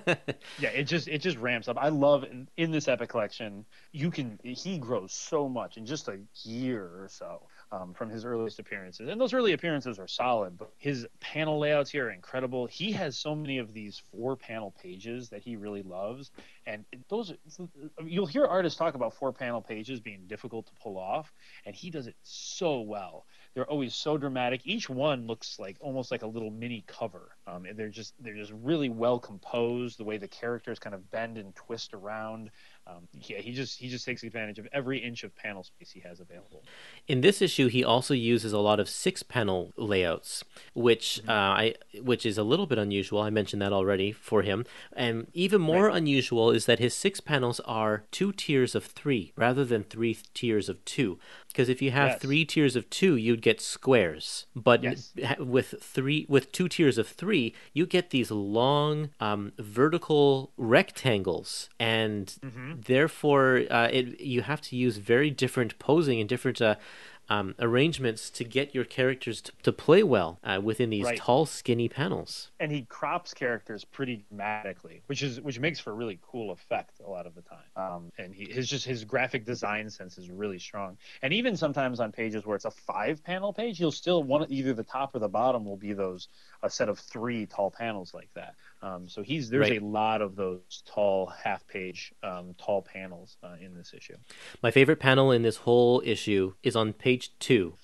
Yeah, it just it just ramps up. I love in, in this epic collection. You can he grows so much in just a year or so um, from his earliest appearances, and those early appearances are solid. But his panel layouts here are incredible. He has so many of these four panel pages that he really loves, and those you'll hear artists talk about four panel pages being difficult to pull off, and he does it so well. They're always so dramatic. Each one looks like almost like a little mini cover. Um, and they're just they're just really well composed. The way the characters kind of bend and twist around. Um, yeah, he just he just takes advantage of every inch of panel space he has available. In this issue, he also uses a lot of six-panel layouts, which uh, I which is a little bit unusual. I mentioned that already for him, and even more unusual is that his six panels are two tiers of three rather than three tiers of two. Because if you have Yes. three tiers of two, you'd get squares, but Yes. with three with two tiers of three, you get these long um, vertical rectangles, and therefore uh, it you have to use very different posing and different uh, um, arrangements to get your characters to, to play well uh, within these Right. tall, skinny panels. and he crops characters pretty dramatically, which is which makes for a really cool effect a lot of the time. Um, and he, his just his graphic design sense is really strong. And even sometimes on pages where it's a five panel page, you'll still want either the top or the bottom will be those a set of three tall panels like that. Um, so he's there's Right. a lot of those tall half page um, tall panels uh, in this issue. My favorite panel in this whole issue is on page two.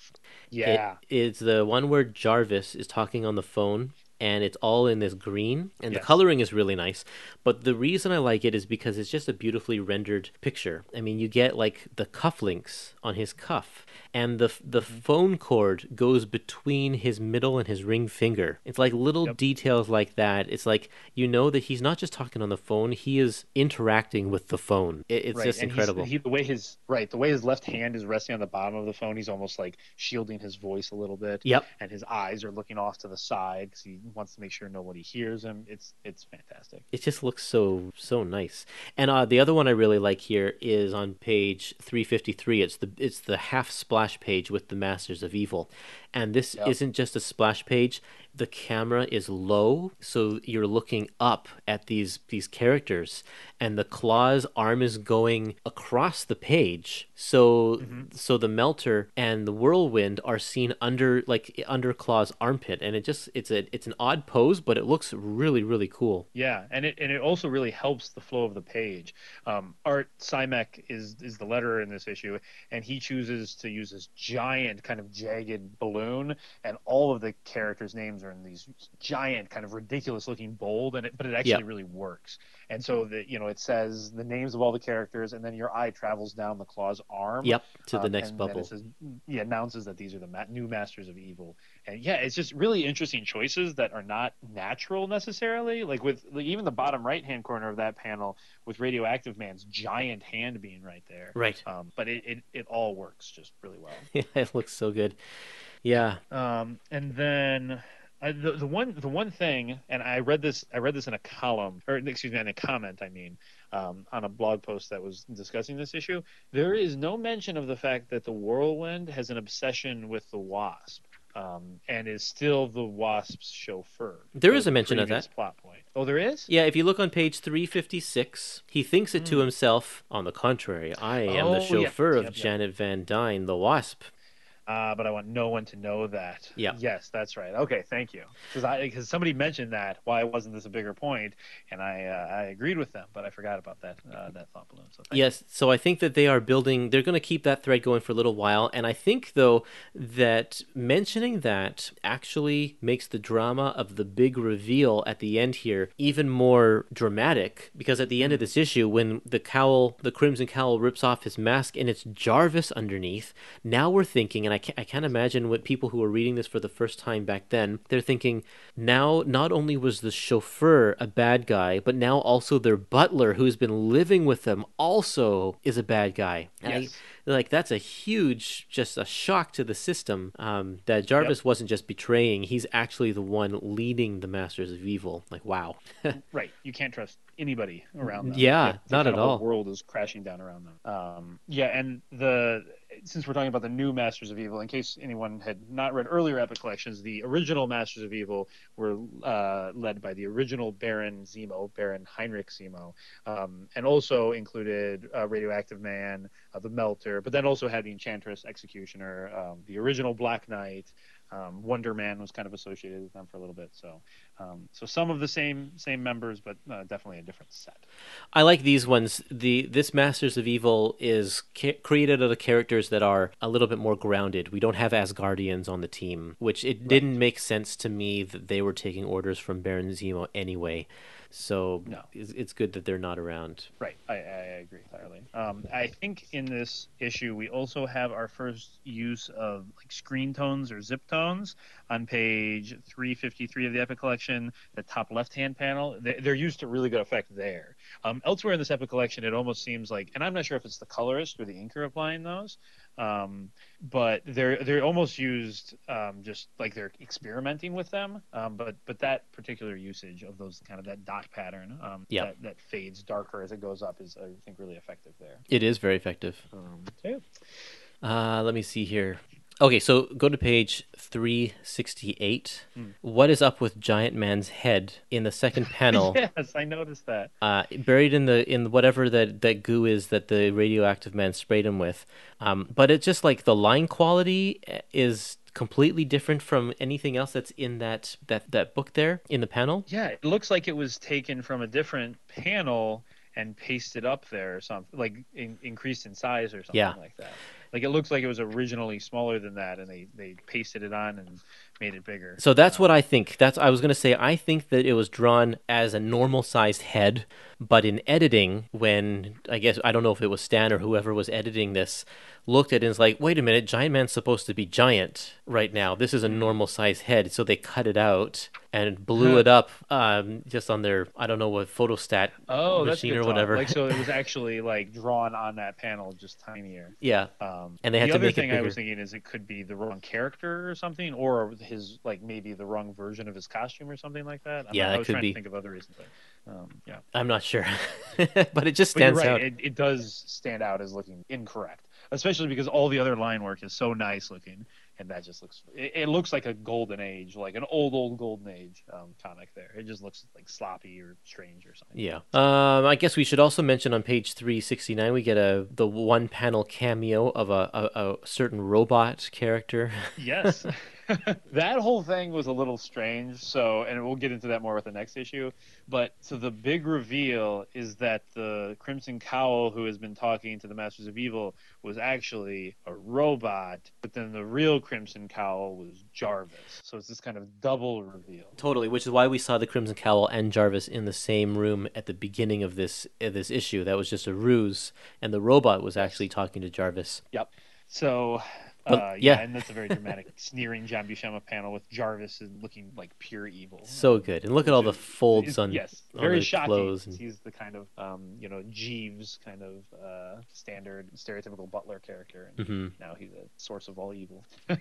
Yeah. It is the one where Jarvis is talking on the phone and it's all in this green, and the coloring is really nice. But the reason I like it is because it's just a beautifully rendered picture. I mean, you get like the cufflinks on his cuff, and the the Mm-hmm. phone cord goes between his middle and his ring finger. It's like little Yep. details like that. It's like you know that he's not just talking on the phone; he is interacting with the phone. It, it's right. just and incredible. He, the way his right, the way his left hand is resting on the bottom of the phone, he's almost like shielding his voice a little bit. Yep. And his eyes are looking off to the side because he wants to make sure nobody hears him. It's it's fantastic. it just looks so so nice. And uh, the other one I really like here is on page 353. It's the it's the half splash page with the Masters of Evil, and this Yep. isn't just a splash page. The camera is low, so you're looking up at these these characters, and the claw's arm is going across the page. So Mm-hmm. so the melter and the whirlwind are seen under like under claw's armpit, and it just it's a it's an odd pose, but it looks really really cool. Yeah, and it and it also really helps the flow of the page. Um, Art Simek is is the letterer in this issue, and he chooses to use this giant kind of jagged balloon, and all of the characters' names are in these giant kind of ridiculous looking bold, and it but it actually Yep. really works. And so the you know it says the names of all the characters, and then your eye travels down the claw's arm. Yep, to the Um, next bubble. It says, yeah, announces that these are the ma- new masters of evil, and yeah, it's just really interesting choices that are not natural necessarily. Like with like even the bottom right hand corner of that panel with Radioactive Man's giant hand being right there. Right. Um, but it, it it all works just really well. Yeah, <laughs> it looks so good. Yeah. Um, and then uh, the the one the one thing, and I read this I read this in a column or excuse me in a comment I mean um, on a blog post that was discussing this issue. There is no mention of the fact that the Whirlwind has an obsession with the Wasp. Um, and is still the Wasp's chauffeur. There is a mention of that. plot point. Oh, there is. Yeah, if you look on page 356, he thinks it to himself, on the contrary, I am Hmm. Oh, the yeah. chauffeur of Yep, yep. Janet Van Dyne, the wasp. Uh, but I want no one to know that. Yeah. Yes, that's right. Okay, thank you. Because I because somebody mentioned that. Why wasn't this a bigger point? And I uh, I agreed with them, but I forgot about that uh, that thought balloon. So Yes, so I think that they are building, they're going to keep that thread going for a little while. And I think, though, that mentioning that actually makes the drama of the big reveal at the end here even more dramatic. Because at the end of this issue, when the cowl, the Crimson Cowl rips off his mask and it's Jarvis underneath, now we're thinking, and I can't, I can't imagine what people who were reading this for the first time back then, they're thinking, now not only was the chauffeur a bad guy, but now also their butler who's been living with them also is a bad guy. And I- Yes. like that's a huge, just a shock to the system. Um, that Jarvis wasn't just betraying; he's actually the one leading the Masters of Evil. Like, wow. <laughs> Right. You can't trust anybody around them. Yeah, It's not at the all. world is crashing down around them. Um, yeah, and the since we're talking about the new Masters of Evil, in case anyone had not read earlier Epic collections, the original Masters of Evil were uh, led by the original Baron Zemo, Baron Heinrich Zemo, um, and also included uh, Radioactive Man, uh, the Melter, but then also had the Enchantress, Executioner, um, the original Black Knight. Um, Wonder Man was kind of associated with them for a little bit, so um, so some of the same same members, but uh, definitely a different set. I like these ones. The this Masters of Evil is ca- created out of characters that are a little bit more grounded. We don't have Asgardians on the team, which it didn't make sense to me that they were taking orders from Baron Zemo anyway. So No. it's, it's good that they're not around. Right, I, I agree entirely. Um, I think in this issue we also have our first use of like screen tones or zip tones on page 353 of the Epic Collection, the top left-hand panel. They, they're used to really good effect there. Um, elsewhere in this Epic Collection, it almost seems like, and I'm not sure if it's the colorist or the inker applying those, um, but they're they're almost used um, just like they're experimenting with them. Um, but but that particular usage of those kind of that dot pattern um, Yeah. that, that fades darker as it goes up is I think really effective there. It is very effective. Um, yeah. Uh, let me see here. Okay, so go to page 368. Hmm. What is up with Giant Man's head in the second panel? <laughs> yes, I noticed that. uh, buried in the in whatever that that goo is that the radioactive man sprayed him with. Um, but it's just like the line quality eh, is completely different from anything else that's in that that that book there in the panel. Yeah, it looks like it was taken from a different panel and pasted up there or something, like in, increased in size or something Yeah. like that. Like it looks like it was originally smaller than that, and they they pasted it on and made it bigger. So that's what I think. That's I was going to say. I think that it was drawn as a normal sized head, but in editing, when I guess I don't know if it was Stan or whoever was editing this, looked at it and was like, wait a minute, Giant Man's supposed to be giant right now. This is a normal size head, so they cut it out and blew it up um, just on their I don't know what photostat Oh, machine or whatever. Like so, it was <laughs> actually like drawn on that panel, just tinier. yeah, Um, And they had the to other make it thing I was thinking is it could be the wrong character or something, or his like maybe the wrong version of his costume or something like that. I'm Yeah, not- that I was could trying be. to think of other reasons. But, um, yeah, I'm not sure, <laughs> but it just stands right. out. It, it does stand out as looking incorrect, especially because all the other line work is so nice looking, and that just looks. It, it looks like a golden age, like an old old golden age um, comic. There, it just looks like sloppy or strange or something. Yeah. Um, I guess we should also mention on page 369 we get a the one panel cameo of a, a, a certain robot character. yes <laughs> <laughs> that whole thing was a little strange so and we'll get into that more with the next issue but so the big reveal is that the crimson cowl who has been talking to the masters of evil was actually a robot but then the real crimson cowl was jarvis so it's this kind of double reveal totally, which is why we saw the Crimson Cowl and Jarvis in the same room at the beginning of this of this issue. That was just a ruse, and the robot was actually talking to Jarvis. yep so uh, yeah. yeah, and that's a very dramatic, <laughs> sneering John Buscema panel with Jarvis and looking like pure evil. So good, and look at all the folds on yes, on very the shocking. clothes. And, He's the kind of um, you know Jeeves kind of uh, standard stereotypical butler character, and Mhm. now he's a source of all evil. <laughs>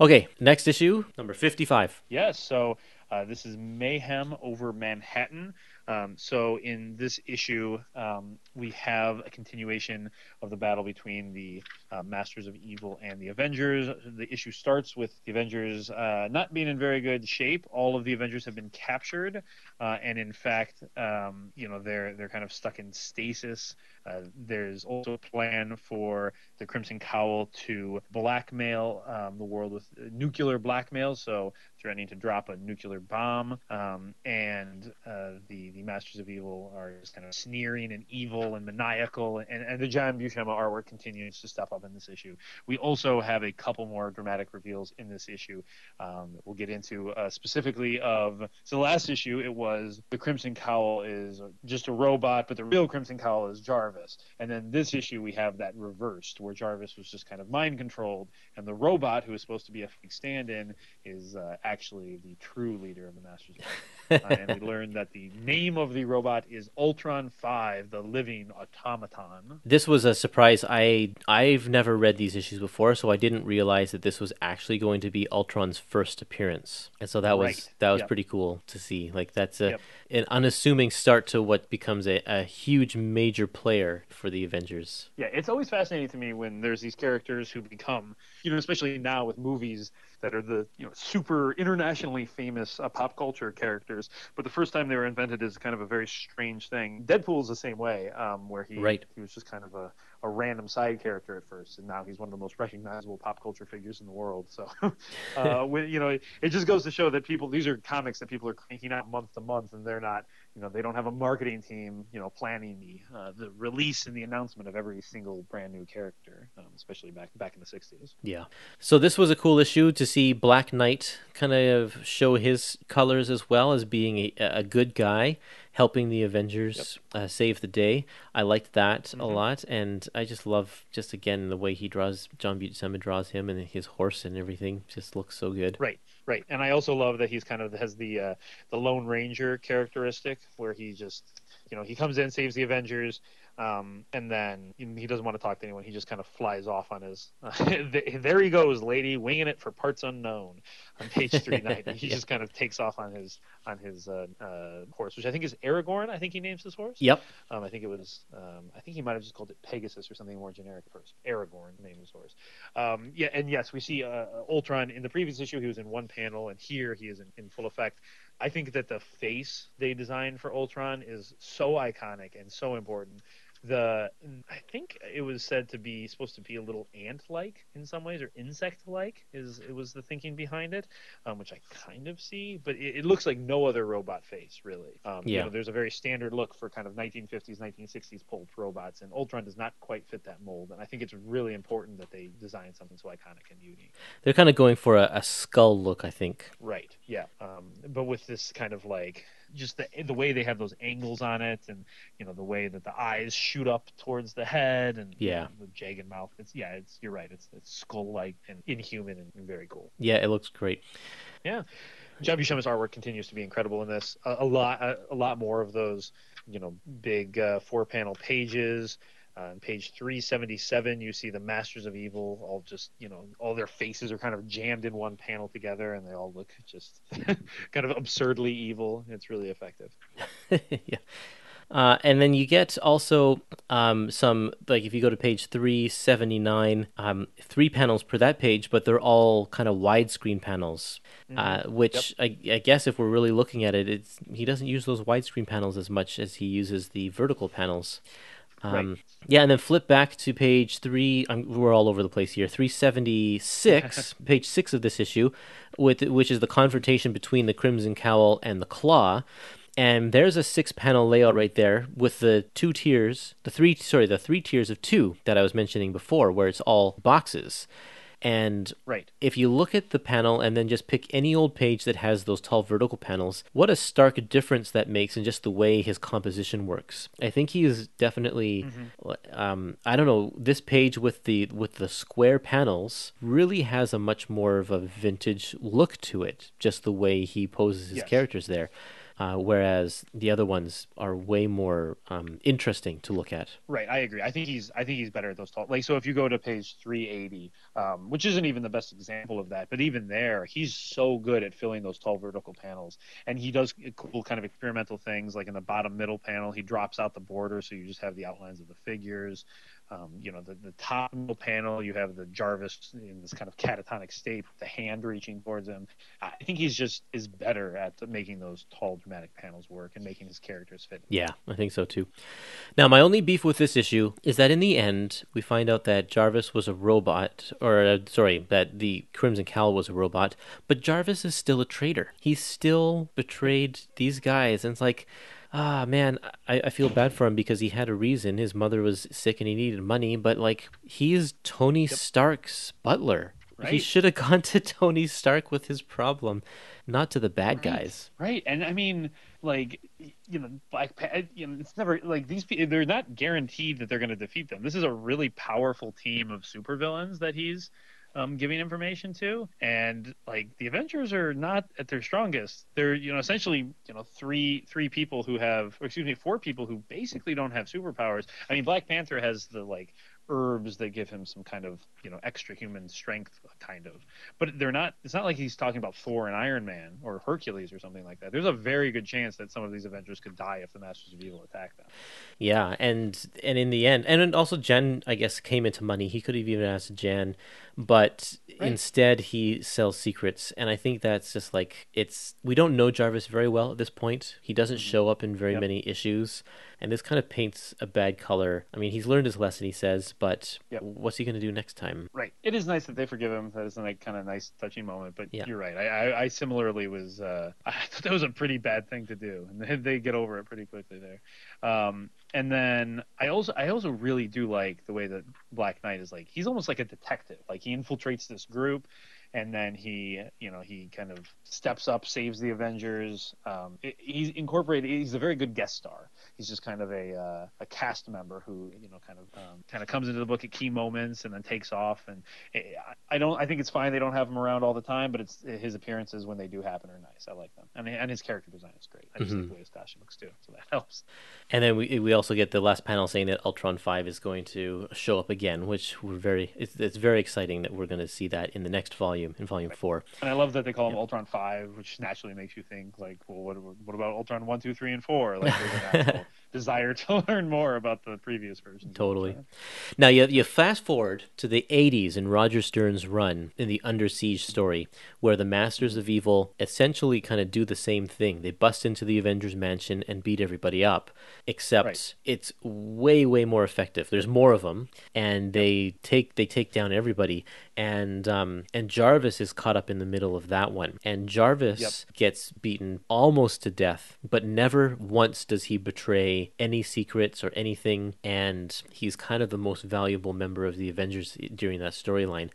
Okay, next issue, number 55. Yes, so uh, this is Mayhem over Manhattan. Um, so in this issue, um, we have a continuation of the battle between the uh, Masters of Evil and the Avengers. The issue starts with the Avengers uh, not being in very good shape. All of the Avengers have been captured, uh, and in fact, um, you know, they're they're kind of stuck in stasis. Uh, there's also a plan for the Crimson Cowl to blackmail um, the world with uh, nuclear blackmail, so threatening to drop a nuclear bomb. Um, and uh, the the Masters of Evil are just kind of sneering and evil and maniacal, and, and the John Buscema artwork continues to step up in this issue. We also have a couple more dramatic reveals in this issue. Um, that we'll get into uh, specifically of so the last issue it was the Crimson Cowl is just a robot, but the real Crimson Cowl is Jarvis. And then this issue we have that reversed, where Jarvis was just kind of mind controlled, and the robot who is supposed to be a stand-in is uh, actually the true leader of the Masters. <laughs> uh, and we learned that the name of the robot is Ultron Five, the living automaton. This was a surprise. I I've never read these issues before, so I didn't realize that this was actually going to be Ultron's first appearance. And so that was Right. that was Yep. pretty cool to see. Like that's a Yep. an unassuming start to what becomes a, a huge major player for the Avengers. Yeah, it's always fascinating to me when there's these characters who become, you know, especially now with movies that are the, you know, super internationally famous uh, pop culture characters. But the first time they were invented is kind of a very strange thing. Deadpool is the same way, um, where he Right. he was just kind of a, a random side character at first, and now he's one of the most recognizable pop culture figures in the world. So, <laughs> uh, <laughs> when, you know, it, it just goes to show that people these are comics that people are cranking out month to month, and they're not you know they don't have a marketing team you know planning the uh, the release and the announcement of every single brand new character um, especially back back in the 60s Yeah. So this was a cool issue to see Black Knight kind of show his colors as well as being a, a good guy, helping the Avengers uh, save the day. I liked that a lot, and I just love just again the way he draws John Buscema draws him and his horse and everything just looks so good. right right and i also love that he's kind of has the uh, the lone ranger characteristic where he just you know he comes in saves the avengers um, and then he doesn't want to talk to anyone. He just kind of flies off on his. <laughs> there he goes, lady, winging it for parts unknown, on page <laughs> three ninety. He Yeah. just kind of takes off on his on his uh, uh, horse, which I think is Aragorn. I think he names his horse. Yep. Um, I think it was. Um, I think he might have just called it Pegasus or something more generic first. Aragorn, name of his horse. Um, yeah, and yes, we see uh, Ultron in the previous issue. He was in one panel, and here he is in, in full effect. I think that the face they designed for Ultron is so iconic and so important. The I think it was said to be supposed to be a little ant-like in some ways or insect-like is it was the thinking behind it, um, which I kind of see, but it, it, looks like no other robot face really. Um, yeah. You know, there's a very standard look for kind of 1950s, 1960s pulp robots, and Ultron does not quite fit that mold. And I think it's really important that they design something so iconic and unique. They're kind of going for a, a skull look, I think. Right. Yeah. Um, but with this kind of like just the the way they have those angles on it, and you know the way that the eyes shoot up towards the head, and yeah, you know, the jagged mouth. It's yeah, it's you're right. It's it's skull like and inhuman and, very cool. Yeah, it looks great. Yeah, John Buscema's artwork continues to be incredible in this. A, a lot a, a, lot more of those you know big uh, four panel pages. Uh, on page 377, you see the Masters of Evil, all just, you know, all their faces are kind of jammed in one panel together and they all look just <laughs> kind of absurdly evil. It's really effective. <laughs> yeah. Uh, and then you get also um, some, like if you go to page 379, um, three panels per that page, but they're all kind of widescreen panels, mm-hmm. uh, which yep. I, I, guess if we're really looking at it, it's, he doesn't use those widescreen panels as much as he uses the vertical panels. Um, right. Yeah, and then flip back to page three. I'm, we're all over the place here. Three seventy six, <laughs> page six of this issue, with which is the confrontation between the Crimson Cowl and the Klaw. And there's a six panel layout right there with the two tiers, the three sorry, the three tiers of two that I was mentioning before, where it's all boxes. And right. if you look at the panel and then just pick any old page that has those tall vertical panels, what a stark difference that makes in just the way his composition works. I think he is definitely, mm-hmm. um, I don't know, this page with the with the square panels really has a much more of a vintage look to it. Just the way he poses his yes. characters there uh, whereas the other ones are way more um, interesting to look at. Right, I agree. I think he's I think he's better at those tall. Like so, if you go to page 380, um, which isn't even the best example of that, but even there, he's so good at filling those tall vertical panels, and he does cool kind of experimental things. Like in the bottom middle panel, he drops out the border, so you just have the outlines of the figures. Um, you know, the, the top panel, you have the Jarvis in this kind of catatonic state with the hand reaching towards him. I think he's just is better at making those tall, dramatic panels work and making his characters fit. Yeah, I think so too. Now, my only beef with this issue is that in the end, we find out that Jarvis was a robot, or uh, sorry, that the Crimson Cowl was a robot, but Jarvis is still a traitor. He still betrayed these guys, and it's like, ah man I, I feel bad for him because he had a reason his mother was sick and he needed money but like he is tony yep. stark's butler right. he should have <laughs> gone to tony stark with his problem not to the bad right. guys right and i mean like you know black you know it's never like these people they're not guaranteed that they're going to defeat them this is a really powerful team of supervillains that he's um, giving information to. And like the Avengers are not at their strongest. They're you know essentially you know three three people who have excuse me four people who basically don't have superpowers. I mean Black Panther has the like herbs that give him some kind of you know extra human strength kind of. But they're not it's not like he's talking about thor and iron man or hercules or something like that. There's a very good chance that some of these avengers could die if the masters of evil attack them. Yeah and and in the end and also Jan i guess came into money. He could have even asked Jan but right. instead he sells secrets. And i think that's just like it's we don't know jarvis very well at this point. He doesn't mm-hmm. show up in very yep. many issues and this kind of paints a bad color. I mean, he's learned his lesson, he says, but yep. what's he going to do next time? Right. It is nice that they forgive him. That is a like, kind of nice, touching moment. But yeah. you're right. I, I, I similarly was. Uh, <laughs> I thought that was a pretty bad thing to do, and they, they get over it pretty quickly there. Um, and then I also I also really do like the way that Black Knight is like he's almost like a detective. Like he infiltrates this group and then he you know he kind of steps up saves the avengers um, he's incorporated he's a very good guest star he's just kind of a uh, a cast member who you know kind of um, kind of comes into the book at key moments and then takes off and it, I don't I think it's fine they don't have him around all the time but it's his appearances when they do happen are nice I like them and and his character design is great I just mm-hmm. like the way his costume looks too so that <laughs> helps and then we we also get the last panel saying that Ultron Five is going to show up again which we're very it's, it's very exciting that we're going to see that in the next volume volume in volume right. four. And I love that they call him Ultron five, which naturally makes you think like, well, what what about Ultron one, two, three, and four? Like, <laughs> desire to <laughs> learn more about the previous version. Totally. Now you you fast forward to the 80s in Roger Stern's run in the Under Siege story, where the Masters of Evil essentially kind of do the same thing. They bust into the Avengers mansion and beat everybody up, except Right. it's way way more effective. There's more of them, and they take they take down everybody. And um, and Jarvis is caught up in the middle of that one, and Jarvis Yep. gets beaten almost to death, but never once does he betray any secrets or anything. And he's kind of the most valuable member of the Avengers during that storyline.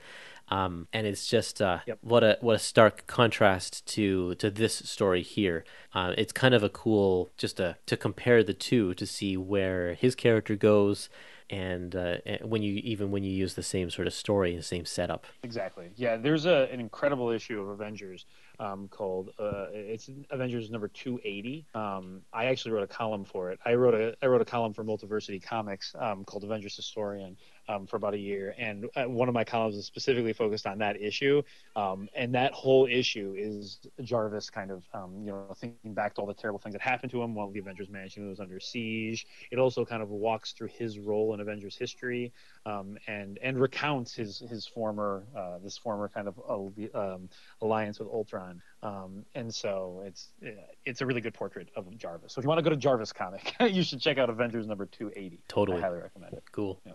Um, and it's just uh, Yep. what a what a stark contrast to to this story here. Uh, it's kind of a cool just to to compare the two to see where his character goes, and uh, and when you even when you use the same sort of story, the same setup. Exactly. Yeah, there's a, an incredible issue of Avengers um, called uh, it's Avengers number 280. Um, I actually wrote a column for it. I wrote a I wrote a column for Multiversity Comics um, called Avengers Historian um, for about a year, and uh, one of my columns is specifically focused on that issue. Um, and that whole issue is Jarvis kind of um, you know thinking back to all the terrible things that happened to him while the Avengers Mansion was under siege. It also kind of walks through his role in Avengers history um, and and recounts his his former uh, this former kind of uh, um, alliance with Ultron. Um, and so it's uh, it's a really good portrait of Jarvis. So if you want to go to Jarvis comic, <laughs> you should check out Avengers number 280. Totally. I highly recommend it. Cool. Yeah.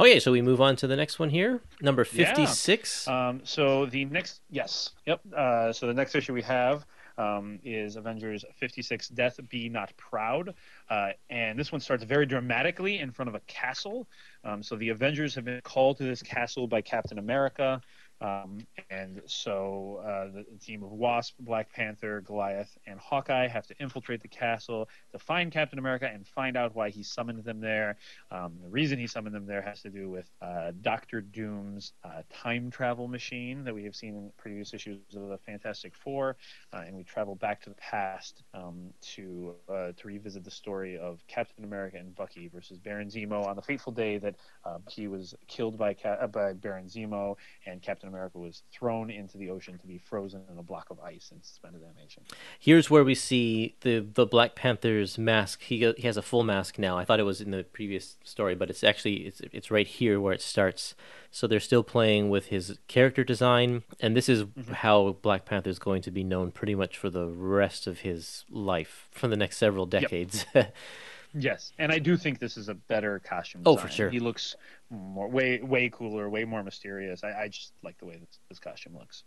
Okay, so we move on to the next one here, number Yeah. fifty-six. Um, so the next, yes, yep. Uh, so the next issue we have um, is Avengers 56: Death Be Not Proud, uh, and this one starts very dramatically in front of a castle. Um, so the Avengers have been called to this castle by Captain America. Um, and so uh, the, team of Wasp, Black Panther, Goliath, and Hawkeye have to infiltrate the castle to find Captain America and find out why he summoned them there. Um, the reason he summoned them there has to do with uh, Doctor Doom's uh, time travel machine that we have seen in previous issues of the Fantastic Four, uh, and we travel back to the past um, to uh, to revisit the story of Captain America and Bucky versus Baron Zemo on the fateful day that uh, Bucky was killed by Ca- by Baron Zemo, and Captain America was thrown into the ocean to be frozen in a block of ice and suspended animation. Here's where we see the the Black Panther's mask. He he has a full mask now. I thought it was in the previous story, but it's actually it's it's right here where it starts. So they're still playing with his character design, and this is mm-hmm. how Black Panther is going to be known pretty much for the rest of his life, for the next several decades. <laughs> Yes, and I do think this is a better costume. Oh, for sure. He looks more way way cooler, way more mysterious. I, I just like the way this, this costume looks.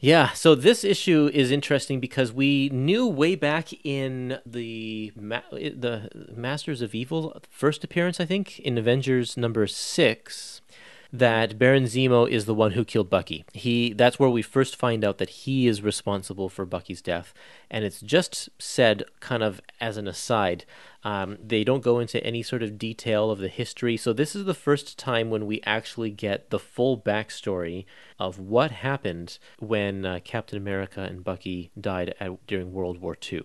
Yeah, so this issue is interesting because we knew way back in the Ma- the Masters of Evil first appearance, I think, in Avengers number six, that Baron Zemo is the one who killed Bucky. He that's where we first find out that he is responsible for Bucky's death, and it's just said kind of as an aside. Um, they don't go into any sort of detail of the history, so this is the first time when we actually get the full backstory of what happened when uh, Captain America and Bucky died at, during World War II.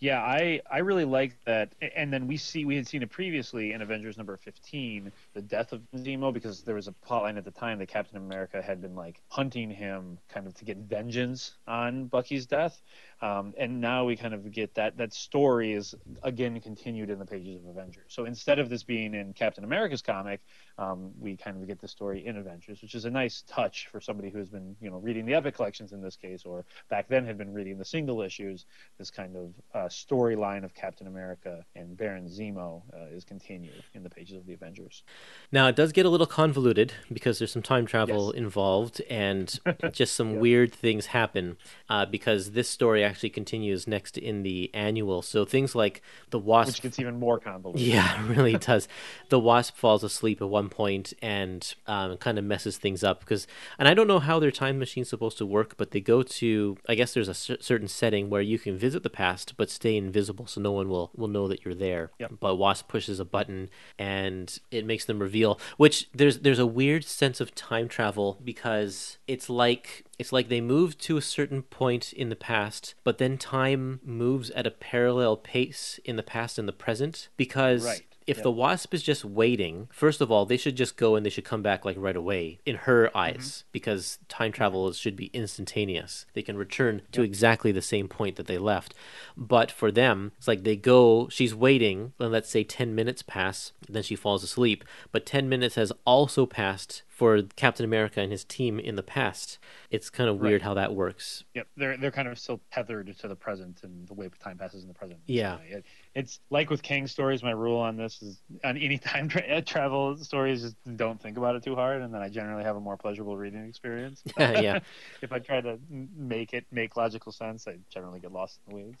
Yeah, I I really like that. And then we see we had seen it previously in Avengers number fifteen, the death of Zemo, because there was a plotline at the time that Captain America had been like hunting him, kind of to get vengeance on Bucky's death. Um, and now we kind of get that that story is again continued in the pages of Avengers. So instead of this being in Captain America's comic, um, we kind of get the story in Avengers, which is a nice touch for somebody who's been you know reading the epic collections in this case, or back then had been reading the single issues. This kind of uh, storyline of Captain America and Baron Zemo uh, is continued in the pages of the Avengers. Now it does get a little convoluted because there's some time travel Yes. involved and <laughs> just some weird things happen uh, because this story actually continues next in the annual. So things like the wasp Which gets even more convoluted. Yeah, it <laughs> really does. The wasp falls asleep at one point and um, kind of messes things up because, and I don't know how their time machine's supposed to work, but they go to. I guess there's a certain setting where you can visit the past but stay invisible, so no one will will know that you're there. Yep. But wasp pushes a button and it makes them reveal. Which there's there's a weird sense of time travel because it's like it's like they move to a certain point in the past, but then time moves at a parallel pace in the past and the present because Right. if the Wasp is just waiting, first of all, they should just go and they should come back like right away in her mm-hmm. eyes because time travel should be instantaneous. They can return to exactly the same point that they left. But for them, it's like they go, she's waiting, and let's say 10 minutes pass, then she falls asleep, but 10 minutes has also passed for Captain America and his team in the past. It's kind of weird how that works. Yep, they're they're kind of still tethered to the present and the way time passes in the present. Yeah. It, it's like with Kang stories. My rule on this is on any time tra- uh, travel stories, just don't think about it too hard, and then I generally have a more pleasurable reading experience. <laughs> yeah. <laughs> if I try to make it make logical sense, I generally get lost in the weeds.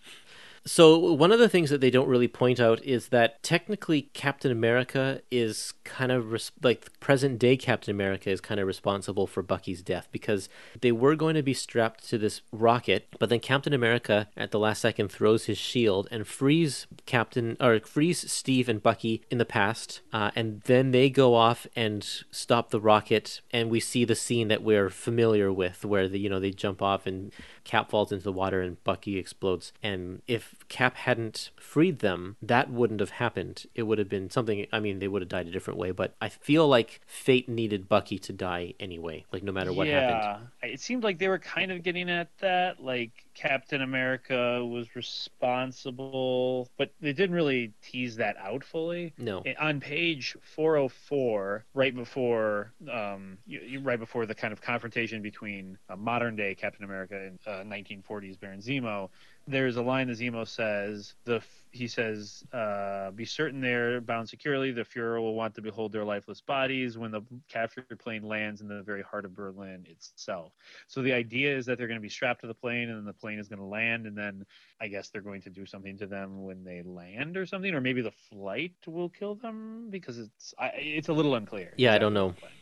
So one of the things that they don't really point out is that technically Captain America is kind of res- like present day Captain America is kind of responsible for Bucky's death because they were going to be strapped to this rocket, but then Captain America at the last second throws his shield and frees Captain or frees Steve and Bucky in the past, uh, and then they go off and stop the rocket, and we see the scene that we're familiar with, where the you know they jump off and Cap falls into the water and Bucky explodes. And if Cap hadn't freed them, that wouldn't have happened. It would have been something. I mean, they would have died a different way. But I feel like fate needed Bucky to die anyway. Like no matter what yeah, happened. it seemed like they were kind of getting at that. Like Captain America was responsible, but they didn't really tease that out fully. No. On page 404, right before, um, right before the kind of confrontation between uh, modern day Captain America and uh, 1940s Baron Zemo, there's a line that Zemo says. The he says, uh, "Be certain they're bound securely. The Fuhrer will want to behold their lifeless bodies when the captured plane lands in the very heart of Berlin itself." So the idea is that they're going to be strapped to the plane, and then the plane is going to land, and then I guess they're going to do something to them when they land, or something, or maybe the flight will kill them because it's I, it's a little unclear. Yeah, I don't know. plan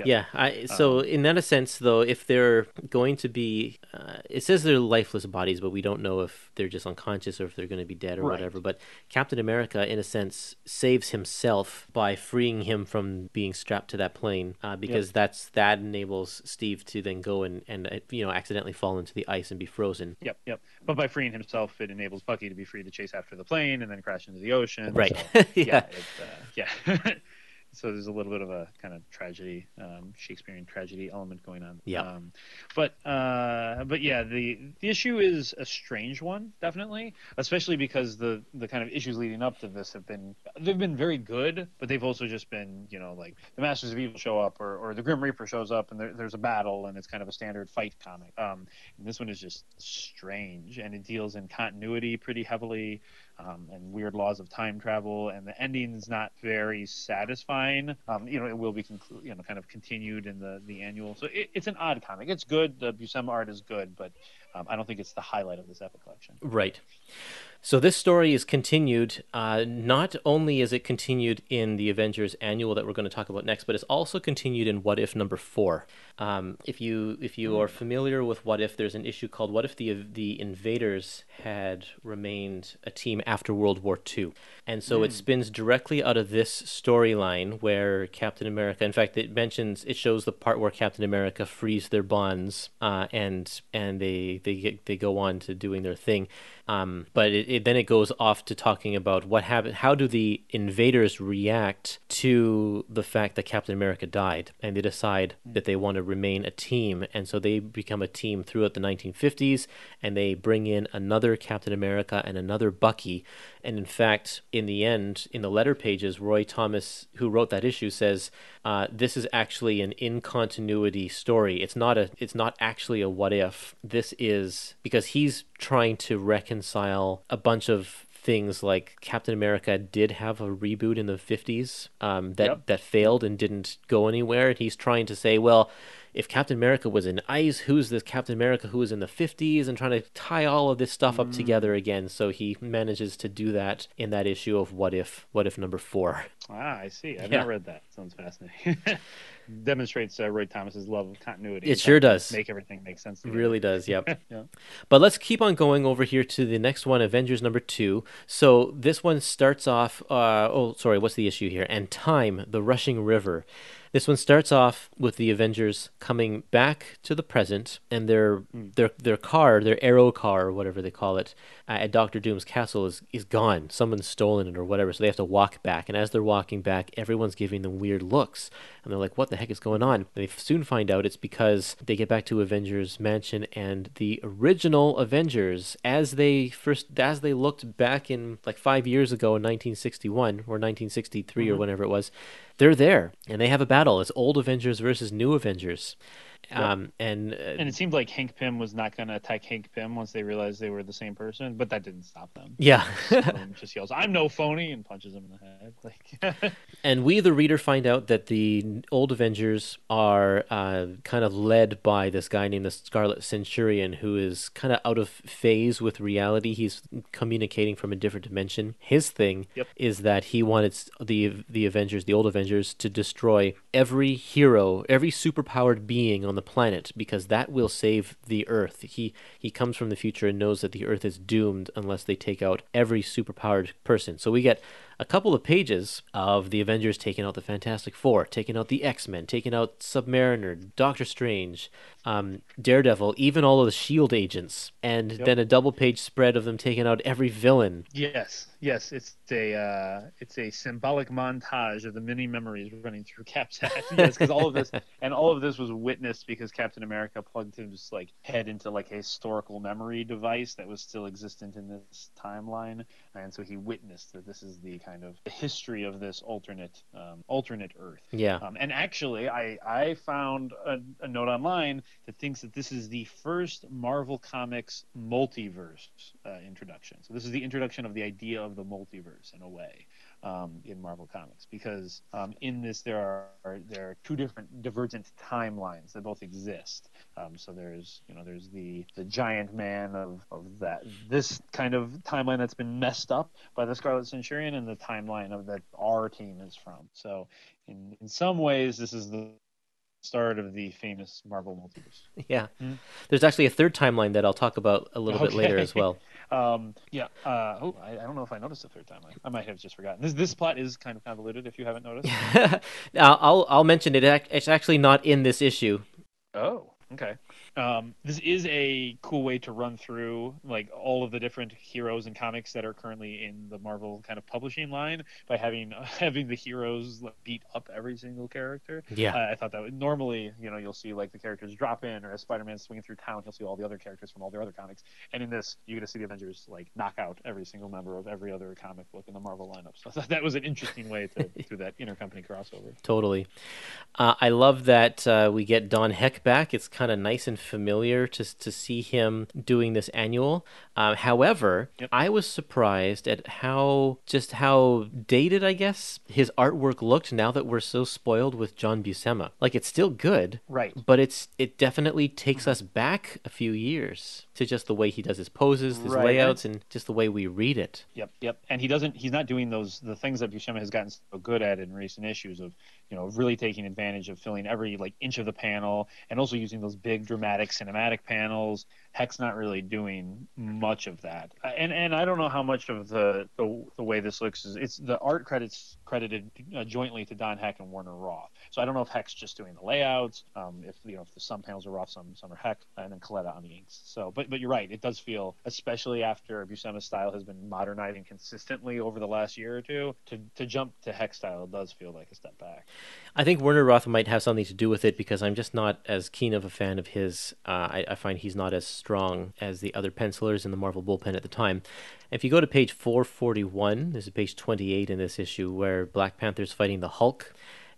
is. Yeah. I, so Um, in that sense, though, if they're going to be, uh, it says they're lifeless bodies, but we don't know if they're just unconscious or if they're going to be dead or Right. whatever. But Captain America, in a sense, saves himself by freeing him from being strapped to that plane, uh, because that's that enables Steve to then go and and uh, you know accidentally fall into the ice and be frozen. Yep, yep. But by freeing himself, it enables Bucky to be free to chase after the plane and then crash into the ocean. Right. So, <laughs> Yeah. yeah. It's, uh, yeah. <laughs> so there's a little bit of a kind of tragedy, um, Shakespearean tragedy element going on. Yeah. Um, but uh, but yeah, the the issue is a strange one, definitely, especially because the the kind of issues leading up to this have been they've been very good, but they've also just been you know like the Masters of Evil show up or, or the Grim Reaper shows up and there, there's a battle and it's kind of a standard fight comic. Um, and this one is just strange and it deals in continuity pretty heavily um, and weird laws of time travel and the ending's not very satisfying. Um, you know, it will be conclu- you know kind of continued in the the annual. So it, it's an odd comic. It's good. The Buscema art is good, but um, I don't think it's the highlight of this epic collection. Right. So this story is continued. Uh, not only is it continued in the Avengers annual that we're going to talk about next, but it's also continued in What If number four. Um, if you if you are familiar with What If, there's an issue called What If the the invaders had remained a team after World War II, and so it spins directly out of this storyline where Captain America. In fact, it mentions it shows the part where Captain America frees their bonds, uh, and and they they get, they go on to doing their thing. Um, but it, it, then it goes off to talking about what happened. How do the invaders react to the fact that Captain America died, and they decide that they want to remain a team, and so they become a team throughout the 1950s, and they bring in another Captain America and another Bucky. And in fact, in the end, in the letter pages, Roy Thomas, who wrote that issue, says uh, this is actually an in continuity story. It's not a. It's not actually a what if. This is because he's trying to reconcile a bunch of things like Captain America did have a reboot in the 50s um, that Yep. that failed and didn't go anywhere. And he's trying to say, well, if Captain America was in ice, who's this Captain America who was in the 50s? And trying to tie all of this stuff up together again. So he manages to do that in that issue of What If, What If number four. Ah, I see. I've Yeah. not read that. Sounds fascinating. <laughs> demonstrates uh, Roy Thomas's love of continuity. It sure does. Make everything make sense. It really does, yep. <laughs> Yeah. But let's keep on going over here to the next one, Avengers number two. So this one starts off. Uh, oh, sorry, what's the issue here? And time, the rushing river. This one starts off with the Avengers coming back to the present, and their their their car, their arrow car, or whatever they call it, uh, at Doctor Doom's castle is is gone. Someone's stolen it or whatever, so they have to walk back. And as they're walking back, everyone's giving them weird looks, and they're like, "What the heck is going on?" They soon find out it's because they get back to Avengers Mansion, and the original Avengers, as they first as they looked back in like five years ago in 1961 or 1963 or whenever it was, they're there and they have a battle. It's old Avengers versus new Avengers. Um, and, uh, And it seemed like Hank Pym was not going to attack Hank Pym once they realized they were the same person, but that didn't stop them. yeah. <laughs> Just yells, "I'm no phony!" and punches him in the head. Like, <laughs> and we, the reader, find out that the old Avengers are uh, kind of led by this guy named the Scarlet Centurion, who is kind of out of phase with reality. He's communicating from a different dimension. His thing Yep. is that he wanted the the Avengers, the old Avengers, to destroy every hero, every superpowered being on the planet, because that will save the Earth. He he comes from the future and knows that the Earth is doomed unless they take out every superpowered person. So we get a couple of pages of the Avengers taking out the Fantastic Four, taking out the X Men, taking out Submariner, Doctor Strange, um, Daredevil, even all of the Shield agents, and then a double page spread of them taking out every villain. yes, yes, it's a uh, it's a symbolic montage of the many memories running through Cap's <laughs> head. yes, because all of this and all of this was witnessed because Captain America plugged his like head into like a historical memory device that was still existent in this timeline, and so he witnessed that this is the kind of the history of this alternate um, alternate Earth. Yeah. Um, and actually, I, I found a, a note online that thinks that this is the first Marvel Comics multiverse uh, introduction. So this is the introduction of the idea of the multiverse in a way um, in Marvel Comics, because um, in this there are there are two different divergent timelines that both exist. Um, so there's you know there's the the giant man of, of that this kind of timeline that's been messed up by the Scarlet Centurion, and the timeline of that our team is from. So in in some ways, this is the start of the famous Marvel multiverse. Yeah. There's actually a third timeline that I'll talk about a little bit later as well. <laughs> Um, yeah. Uh, oh, I, I don't know if I noticed the third timeline. I might have just forgotten. This this plot is kind of convoluted. If you haven't noticed. <laughs> Now, I'll I'll mention it. It's actually not in this issue. Oh, okay. Um, this is a cool way to run through like all of the different heroes and comics that are currently in the Marvel kind of publishing line by having <laughs> having the heroes like, beat up every single character. Yeah. Uh, I thought that would, normally, you know, you'll see like the characters drop in, or as Spider-Man swinging through town, you'll see all the other characters from all their other comics. And in this, you get to see the Avengers like knock out every single member of every other comic book in the Marvel lineup. So I thought that was an interesting way to <laughs> do that intercompany crossover. Totally. Uh, I love that uh, we get Don Heck back. It's kind of nice and familiar to to see him doing this annual. Uh, however, Yep. I was surprised at how just how dated, I guess, his artwork looked now that we're so spoiled with John Buscema. Like it's still good, Right. but it's it definitely takes us back a few years to just the way he does his poses, his Right, layouts, and just the way we read it. Yep, yep. And he doesn't. He's not doing those the things that Buscema has gotten so good at in recent issues of, you know, really taking advantage of filling every like inch of the panel and also using those big dramatic cinematic panels. Heck's not really doing much of that. And and I don't know how much of the the, the way this looks is it's the art credits credited uh, jointly to Don Heck and Werner Roth. So I don't know if Heck's just doing the layouts, um, if you know if the some panels are Roth, some some are Heck, and then Colletta on the inks. So, but but you're right, it does feel, especially after Buscema's style has been modernizing consistently over the last year or two, to to jump to Heck style does feel like a step back. I think Werner Roth might have something to do with it because I'm just not as keen of a fan of his. Uh, I, I find he's not as strong as the other pencilers in the Marvel bullpen at the time. If you go to page 441, there's a page 28 in this issue where Black Panther's fighting the Hulk.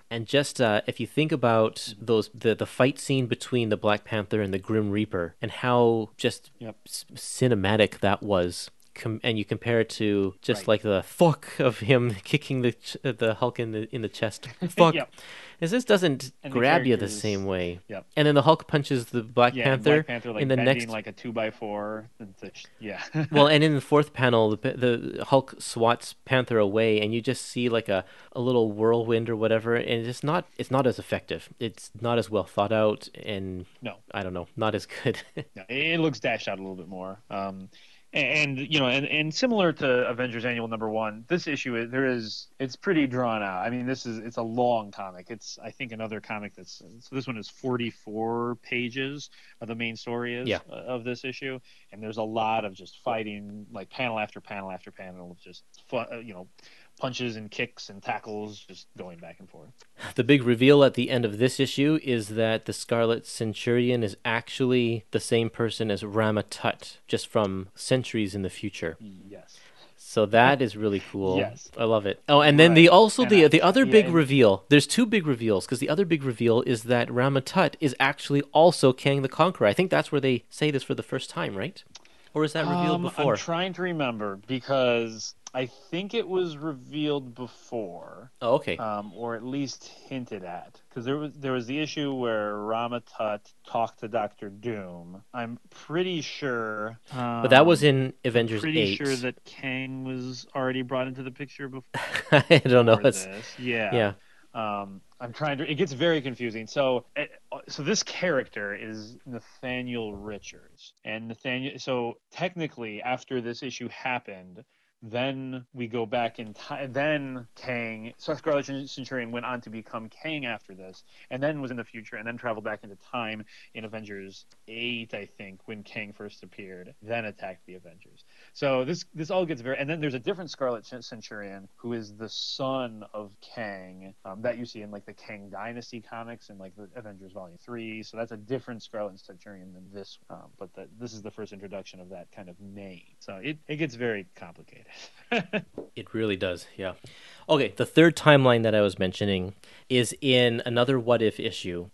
And just uh, if you think about those the, the fight scene between the Black Panther and the Grim Reaper and how just Yep. cinematic that was com- and you compare it to just Right. like the fuck of him <laughs> kicking the ch- the Hulk in the in the chest. <laughs> Fuck. Yep. Is this doesn't And the grab you the same way? Yep. And then the Hulk punches the Black yeah, Panther, Black Panther like in the next. like a two by four. A- yeah. <laughs> well, and in the fourth panel, the, the Hulk swats Panther away, and you just see like a, a little whirlwind or whatever, and it's not it's not as effective. It's not as well thought out, and no, I don't know, not as good. no, it looks dashed out a little bit more. Um, and, you know, and, and similar to Avengers Annual Number One, this issue is- there is it's pretty drawn out. I mean, this is it's a long comic. It's I think another comic that's so this one is 44 pages of the main story is Yeah. uh, of this issue, and there's a lot of just fighting, like panel after panel after panel of just uh, you know punches and kicks and tackles just going back and forth. The big reveal at the end of this issue is that the Scarlet Centurion is actually the same person as Rama Tut, just from centuries in the future. Yes. So that is really cool. Yes. I love it. Oh, and then the also And the I- the other yeah, big and- reveal. There's two big reveals because the other big reveal is that Rama Tut is actually also Kang the Conqueror. I think that's where they say this for the first time, right? Or is that revealed Um, before? I'm trying to remember because I think it was revealed before, oh, okay. um, or at least hinted at. Because there was there was the issue where Rama Tut talked to Doctor Doom. I'm pretty sure. but that was um, in Avengers Pretty 8. sure that Kang was already brought into the picture before <laughs> I don't know. It's, this. Yeah. yeah. Um, I'm trying to. It gets very confusing. So, eh, so this character is Nathaniel Richards, and Nathaniel. So technically, after this issue happened, then we go back in time. Then Kang, so Scarlet Centurion went on to become Kang after this, and then was in the future, and then traveled back into time in Avengers eight, I think, when Kang first appeared. Then attacked the Avengers. So this this all gets very. And then there's a different Scarlet Centurion who is the son of Kang um, that you see in like the Kang Dynasty comics and like the Avengers Volume Three. So that's a different Scarlet Centurion than this. Um, but that this is the first introduction of that kind of name. So it, it gets very complicated. <laughs> It really does, yeah. Okay, the third timeline that I was mentioning is in another What If issue.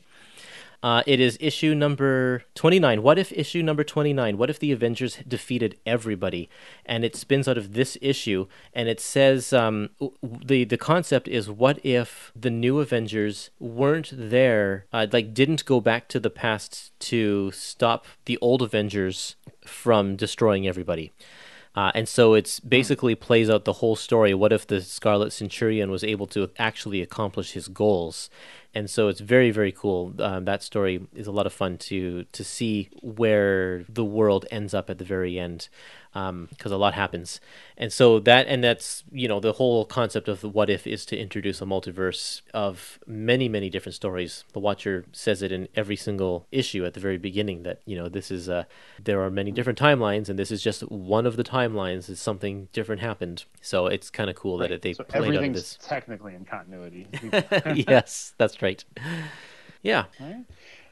Uh, it is issue number 29. What if issue number 29? What if the Avengers defeated everybody? And it spins out of this issue, and it says um, the the concept is what if the new Avengers weren't there, uh, like didn't go back to the past to stop the old Avengers from destroying everybody? Uh, and so it's basically plays out the whole story. What if the Scarlet Centurion was able to actually accomplish his goals? And so it's very, very cool. Um, that story is a lot of fun to to see where the world ends up at the very end, because a lot happens. And so that and that's you know the whole concept of the what if is to introduce a multiverse of many, many different stories. The Watcher says it in every single issue at the very beginning that you know this is uh, there are many different timelines, and this is just one of the timelines. Is something different happened. So it's kind of cool that they so played everything's this. technically in continuity. <laughs> <laughs> yes, that's right. Yeah, Right.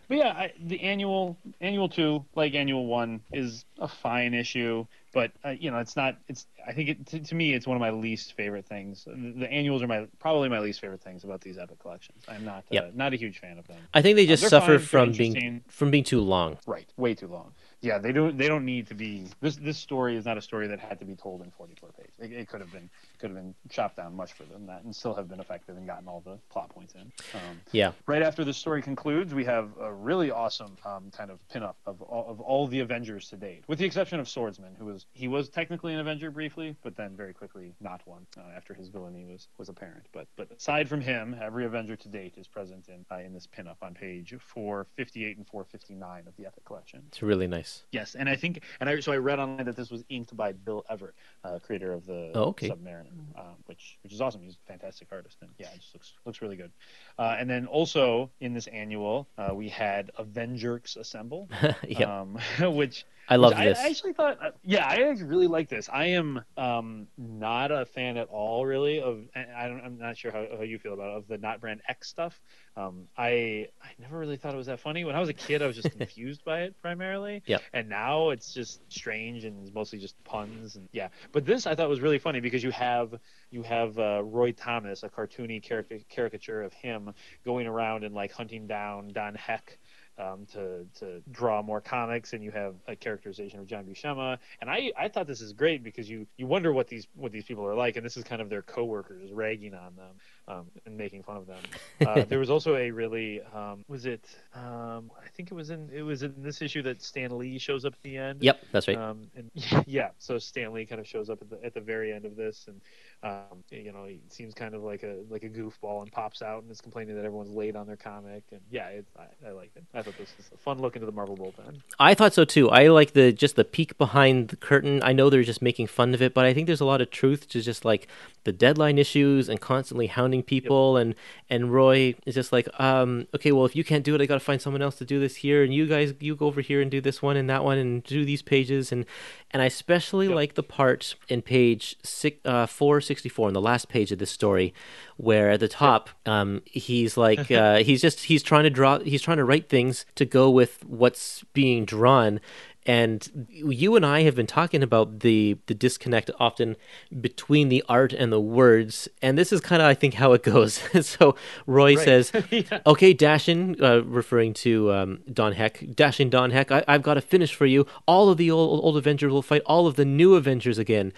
But yeah, I, the annual annual two, like annual one, is a fine issue, but uh, you know, it's not. It's I think it, to, to me, it's one of my least favorite things. The, the annuals are my probably my least favorite things about these epic collections. I'm not uh, Yep. not a huge fan of them. I think they Uh, just they're suffer fine, from being from being too long. Right, way too long. Yeah, they don't. They don't need to be. This this story is not a story that had to be told in 44 pages. It, it could have been could have been chopped down much further than that, and still have been effective and gotten all the plot points in. Um, Yeah, right after the story concludes, we have a really awesome um, kind of pinup of all, of all the Avengers to date, with the exception of Swordsman, who was he was technically an Avenger briefly, but then very quickly not one uh, after his villainy was was apparent. But but aside from him, every Avenger to date is present in uh, in this pinup on page 458 and 459 of the Epic Collection. it's really nice. Yes, and I think, and I so I read online that this was inked by Bill Everett, uh, creator of the Oh, okay. Submariner, um, which which is awesome. He's a fantastic artist, and yeah, it just looks looks really good. Uh, and then also in this annual, uh, we had Avengers Assemble, <laughs> yep, um, <laughs> which I love this. I actually thought, uh, yeah, I really like this. I am um, not a fan at all, really. Of I don't, I'm not sure how, how you feel about it, of the Not Brand Echh stuff. Um, I I never really thought it was that funny. When I was a kid, I was just <laughs> confused by it primarily. Yep. And now it's just strange and it's mostly just puns and yeah. But this I thought was really funny because you have you have uh, Roy Thomas, a cartoony caric- caricature of him going around and like hunting down Don Heck um, to to draw more comics, and you have a characterization of John Buscema. And I I thought this is great because you you wonder what these what these people are like, and this is kind of their coworkers ragging on them um, and making fun of them. <laughs> Uh, there was also a really um, was it um, I think it was in it was in this issue that Stan Lee shows up at the end. Yep, that's right. Um, and <laughs> yeah, so Stan Lee kind of shows up at the at the very end of this, and um, you know he seems kind of like a like a goofball and pops out and is complaining that everyone's late on their comic, and yeah, it, I, I liked it. I thought this was a fun look into the Marvel bullpen. I thought so too. I like the just the peek behind the curtain. I know they're just making fun of it, but I think there's a lot of truth to just like the deadline issues and constantly hounding people and and Roy is just like um okay well if you can't do it I got to find someone else to do this here and you guys you go over here and do this one and that one and do these pages and and I especially Yep. like the part in page six, uh, 464 on the last page of this story where at the top um he's like <laughs> uh, he's just he's trying to draw he's trying to write things to go with what's being drawn and you and I have been talking about the the disconnect often between the art and the words, and this is kind of I think how it goes. <laughs> so Roy Right. says, <laughs> Yeah. "Okay, Dashin," uh, referring to um, Don Heck, Dashin Don Heck, I- I've got a finish for you. All of the old old Avengers will fight all of the new Avengers again."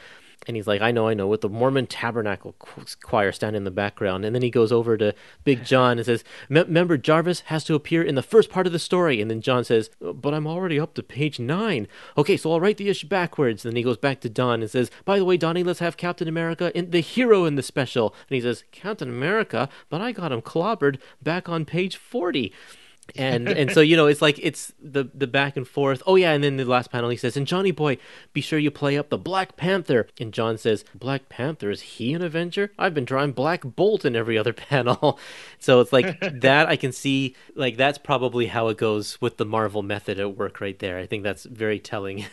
And he's like, I know, I know, with the Mormon Tabernacle choir standing in the background. And then he goes over to Big <laughs> John and says, "Me- Remember, Jarvis has to appear in the first part of the story. And then John says, oh, But I'm already up to page nine. Okay, so I'll write the issue backwards. And then he goes back to Don and says, By the way, Donnie, let's have Captain America in the hero in the special. And he says, Captain America? But I got him clobbered back on page 40 and <laughs> and so you know it's like it's the the back and forth. Oh yeah and then the last panel he says and johnny boy be sure you play up the black panther. And john says black panther? Is he an avenger? I've been drawing black bolt in every other <laughs> panel. So it's like <laughs> that i can see like that's probably how it goes with the marvel method at work right there. I think that's very telling.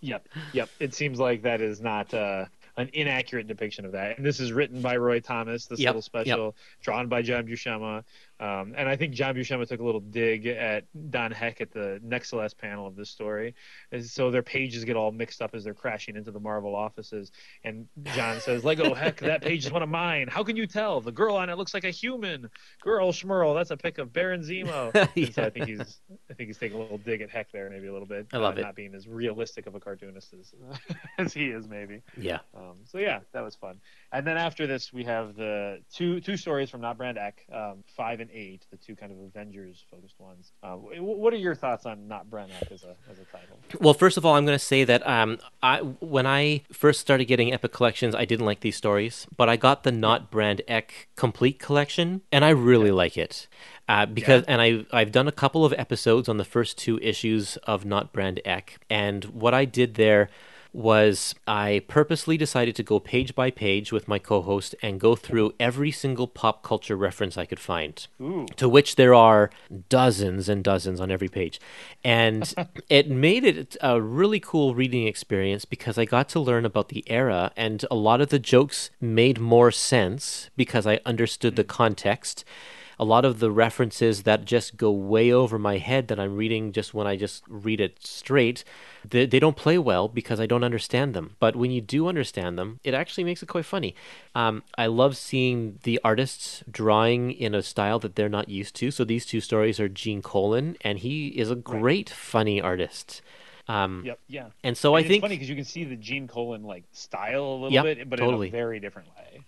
Yep, yep. It seems like that is not uh, an inaccurate depiction of that. And this is written by Roy Thomas, this Yep, little special, drawn by John Buscema. Um, and I think John Buscema took a little dig at Don Heck at the next to last panel of this story. And so their pages get all mixed up as they're crashing into the Marvel offices. And John says, Lego Heck, <laughs> that page is one of mine. How can you tell? The girl on it looks like a human. Girl Schmerl, that's a pic of Baron Zemo. <laughs> And so I think he's I think he's taking a little dig at Heck there, maybe a little bit. I love uh, it. Not being as realistic of a cartoonist as <laughs> as he is, maybe. yeah Um, so yeah, that was fun. And then after this, we have the two two stories from Not Brand Echh, um, five and eight, the two kind of Avengers focused ones. Uh, what are your thoughts on Not Brand Echh as a as a title? Well, first of all, I'm going to say that um, I when I first started getting Epic collections, I didn't like these stories, but I got the Not Brand Echh complete collection, and I really like it. Uh, because and I I've done a couple of episodes on the first two issues of Not Brand Echh, and what I did there was I purposely decided to go page by page with my co-host and go through every single pop culture reference I could find Ooh, to which there are dozens and dozens on every page. And <laughs> it made it a really cool reading experience because I got to learn about the era, and a lot of the jokes made more sense because I understood the context. A lot of the references that just go way over my head that I'm reading just when I just read it straight, they, they don't play well because I don't understand them. But when you do understand them, it actually makes it quite funny. Um, I love seeing the artists drawing in a style that they're not used to. So these two stories are Gene Colan, and he is a great funny artist. Um, yep, yeah. And so I And think it's funny because you can see the Gene Colan like style a little Yep, bit, but totally. in a very different way.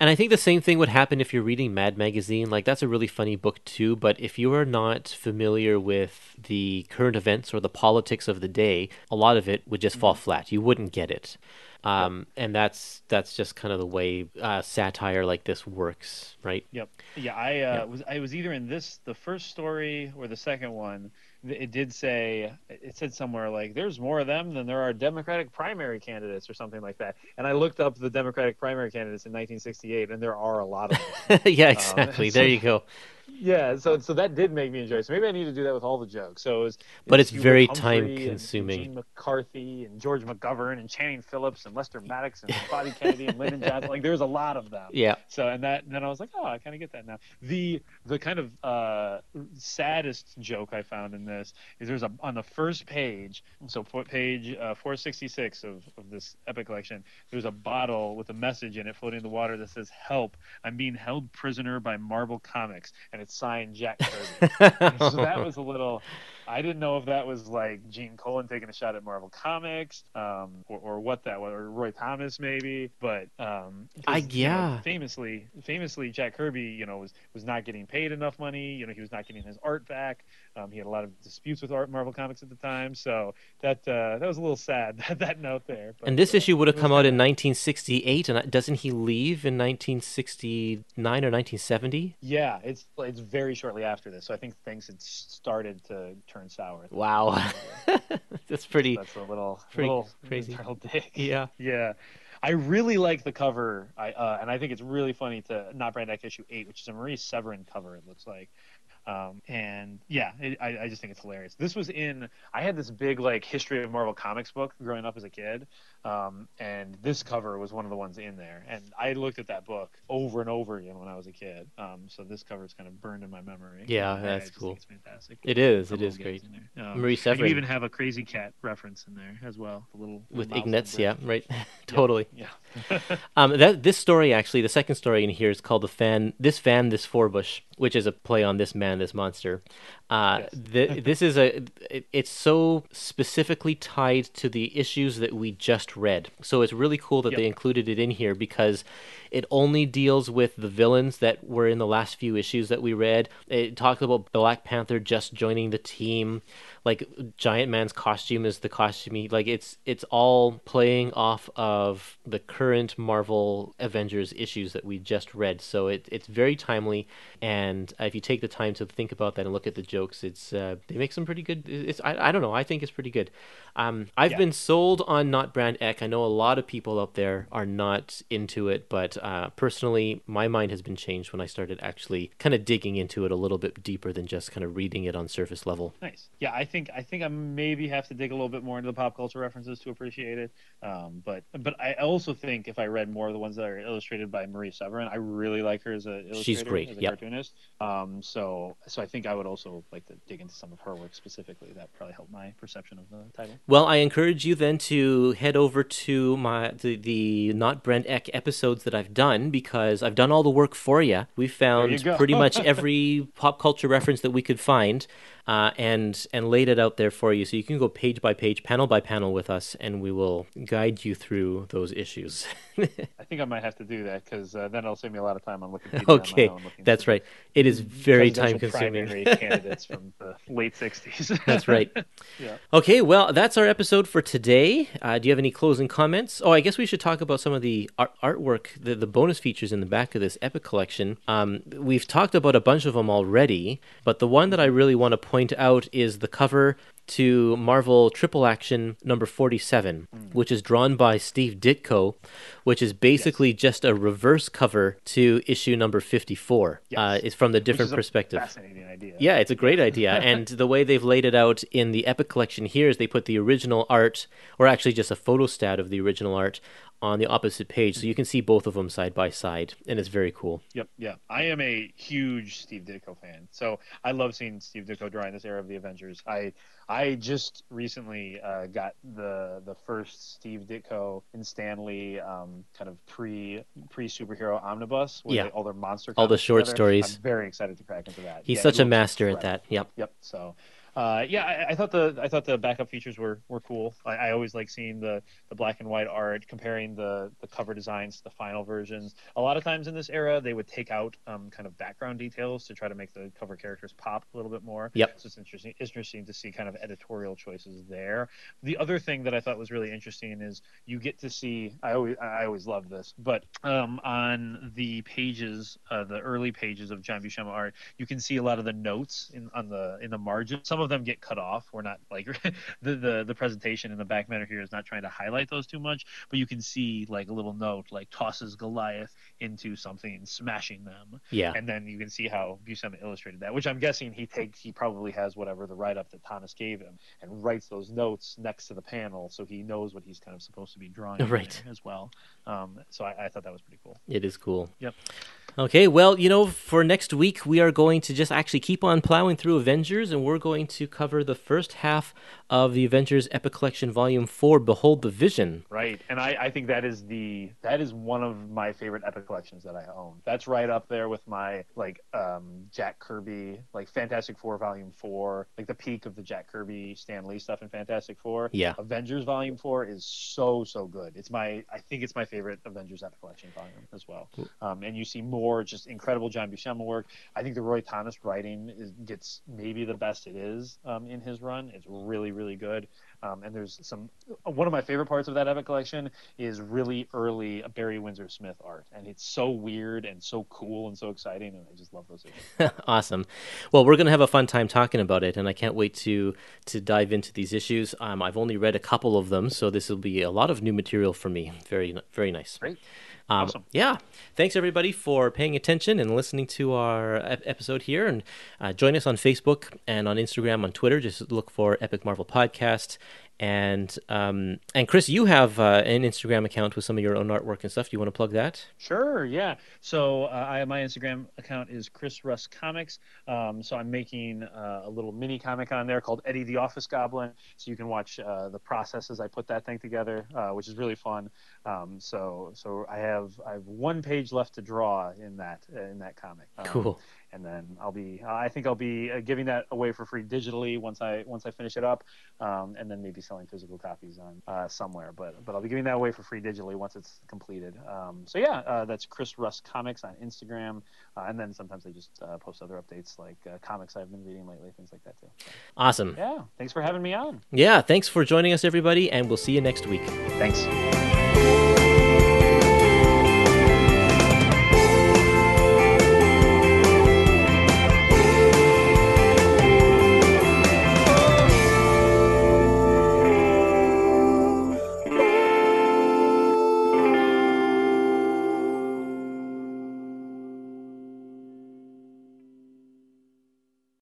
And I think the same thing would happen if you're reading Mad Magazine. Like, that's a really funny book, too. But if you are not familiar with the current events or the politics of the day, a lot of it would just fall flat. You wouldn't get it. Um, And that's that's just kind of the way uh, satire like this works, right? Yep. Yeah, I uh, was I was either in this the first story or the second one. It did say it said somewhere like there's more of them than there are Democratic primary candidates or something like that. And I looked up the Democratic primary candidates in 1968, and there are a lot of them. <laughs> yeah, exactly. Um, <laughs> there you go. Yeah, so so that did make me enjoy. it. So maybe I need to do that with all the jokes. So it was, But it's very Humphrey time-consuming. And Gene McCarthy and George McGovern and Channing Phillips and Lester Maddox and <laughs> Bobby Kennedy and Lyndon Johnson. Like there's a lot of them. Yeah. So and that and then I was like, oh, I kind of get that now. The the kind of uh, saddest joke I found in this is there's a on the first page, so page uh, 466 of, of this epic collection. There's a bottle with a message in it floating in the water that says "Help! I'm being held prisoner by Marvel Comics," and it's signed Jack Kirby. <laughs> so that was a little. I didn't know if that was like Gene Colan taking a shot at Marvel Comics, um, or, or what that was, or Roy Thomas maybe. But um, I- you know, yeah. famously, famously, Jack Kirby, you know, was was not getting paid enough money. You know, he was not getting his art back. Um, he had a lot of disputes with art Marvel Comics at the time, so that uh, that was a little sad <laughs> that, that note there. But, And this uh, issue would have come out in 1968, and doesn't he leave in 1969 or 1970? Yeah, it's it's very shortly after this, so I think things had started to turn sour. Wow, <laughs> that's pretty. That's a little pretty little crazy. little dig. Yeah. <laughs> Yeah. I really like the cover, I uh, and I think it's really funny to not brand Echh issue eight, which is a Marie Severin cover. It looks like, um, and yeah, it, I, I just think it's hilarious. This was in. I had this big like history of Marvel comics book growing up as a kid, um, and this cover was one of the ones in there. And I looked at that book over and over again when I was a kid. Um, so this cover is kind of burned in my memory. Yeah, And that's cool. It's fantastic. It is. It is great. Um, Marie Severin You even have a Krazy Kat reference in there as well. The little with Ignatz, yeah, right, <laughs> totally. Yeah. <laughs> Um, that this story actually, the second story in here is called the fan. This fan, this forbush, which is a play on this man, this monster. Uh, Yes. th- this is a. It, it's so specifically tied to the issues that we just read. So it's really cool that Yep. they included it in here because it only deals with the villains that were in the last few issues that we read. It talks about Black Panther just joining the team. Like Giant Man's costume is the costume. He, like it's it's all playing off of the current Marvel Avengers issues that we just read. So it, it's very timely, and if you take the time to think about that and look at the jokes, it's uh, they make some pretty good. It's I, I don't know. I think it's pretty good. Um, I've Yeah. been sold on not brand Echh. I know a lot of people out there are not into it, but uh, personally, my mind has been changed when I started actually kind of digging into it a little bit deeper than just kind of reading it on surface level. Nice. Yeah, I think I think I maybe have to dig a little bit more into the pop culture references to appreciate it. Um, but but I also think if I read more of the ones that are illustrated by Marie Severin, I really like her as a illustrator, She's great, as a yep. cartoonist. Um, so so I think I would also like to dig into some of her work specifically. That probably helped my perception of the title. Well, I encourage you then to head over to my the, the not Brand Echh episodes that I've done because I've done all the work for you. We found go. pretty much <laughs> every pop culture reference that we could find, uh, and and laid it out there for you, so you can go page by page, panel by panel with us, and we will guide you through those issues. <laughs> I think I might have to do that because uh, then it'll save me a lot of time on Wikipedia. on okay, looking that's right. It is very time consuming. primary <laughs> candidates from the late '60s. <laughs> That's right. Yeah. Okay, well, that's our episode for today. Uh, do you have any closing comments? Oh, I guess we should talk about some of the art- artwork, the, the bonus features in the back of this Epic collection. Um, we've talked about a bunch of them already, but the one that I really want to point out is the cover to Marvel Triple Action number 47, which is drawn by Steve Ditko, which is basically just a reverse cover to issue number 54. Yes. Uh, it's from the different perspective. Fascinating idea. Yeah, it's a great idea. <laughs> and the way they've laid it out in the Epic collection here is they put the original art, or actually just a photostat of the original art, on the opposite page. So you can see both of them side by side, and it's very cool. Yep, yeah. I am a huge Steve Ditko fan, so I love seeing Steve Ditko drawing this era of the Avengers. I I just recently uh, got the the first Steve Ditko and Stan Lee um, kind of pre pre superhero omnibus with Yeah. all their monster All the short together. stories. I'm very excited to crack into that. He's Yeah, such a master at that. Yep. Yep. So, uh, yeah, I, I thought the I thought the backup features were, were cool. I, I always like seeing the, the black and white art, comparing the, the cover designs to the final versions. A lot of times in this era, they would take out um, kind of background details to try to make the cover characters pop a little bit more. Yep. So it's interesting interesting to see kind of editorial choices there. The other thing that I thought was really interesting is you get to see. I always I always love this, but um, on the pages, uh, the early pages of John Buscema art, you can see a lot of the notes in on the in the margin. Some of them get cut off. We're not like <laughs> the, the the presentation in the back matter here is not trying to highlight those too much, but you can see like a little note like tosses Goliath into something, smashing them, Yeah. and then you can see how Buscema illustrated that. Which I'm guessing he takes he probably has whatever the write up that Thomas gave him and writes those notes next to the panel so he knows what he's kind of supposed to be drawing Right. as well. Um, so I, I thought that was pretty cool. It is cool. Yep. Okay, well, you know, for next week, we are going to just actually keep on plowing through Avengers, and we're going to cover the first half of the Avengers Epic Collection Volume 4, Behold the Vision. Right, and I, I think that is the that is one of my favorite Epic collections that I own. That's right up there with my like um, Jack Kirby, like Fantastic Four Volume Four, like the peak of the Jack Kirby Stan Lee stuff in Fantastic Four. Yeah. Avengers Volume Four is so so good. It's my I think it's my favorite Avengers Epic Collection volume as well. Um, and you see more just incredible John Buscema work. I think the Roy Thomas writing is, gets maybe the best it is um, in his run. It's really really good. Um, and there's some one of my favorite parts of that Epic collection is really early Barry Windsor Smith art, and it's so weird and so cool and so exciting, and I just love those issues. <laughs> awesome. Well, we're gonna have a fun time talking about it, and I can't wait to to dive into these issues. Um, I've only read a couple of them, so this will be a lot of new material for me. Very very nice. Great. Um, Awesome. Yeah. Thanks, everybody, for paying attention and listening to our ep- episode here. And uh, join us on Facebook and on Instagram, on Twitter. Just look for Epic Marvel Podcast. And um, and Chris, you have uh, an Instagram account with some of your own artwork and stuff. Do you want to plug that? Sure, yeah. So uh, I my Instagram account is Chris Russ Comics. Um, so I'm making uh, a little mini comic on there called Eddie the Office Goblin. So you can watch uh, the process as I put that thing together, uh, which is really fun. Um, so so I have I have one page left to draw in that in that comic. Um, Cool. And then I'll be I think I'll be uh, giving that away for free digitally once I once I finish it up, um, and then maybe selling physical copies on uh, somewhere. But but I'll be giving that away for free digitally once it's completed. Um, so yeah, uh, that's Chris Russ Comics on Instagram, uh, and then sometimes I just uh, post other updates like uh, comics I've been reading lately, things like that too. So, Awesome. yeah, thanks for having me on. Yeah. Thanks for joining us, everybody, and we'll see you next week. Thanks.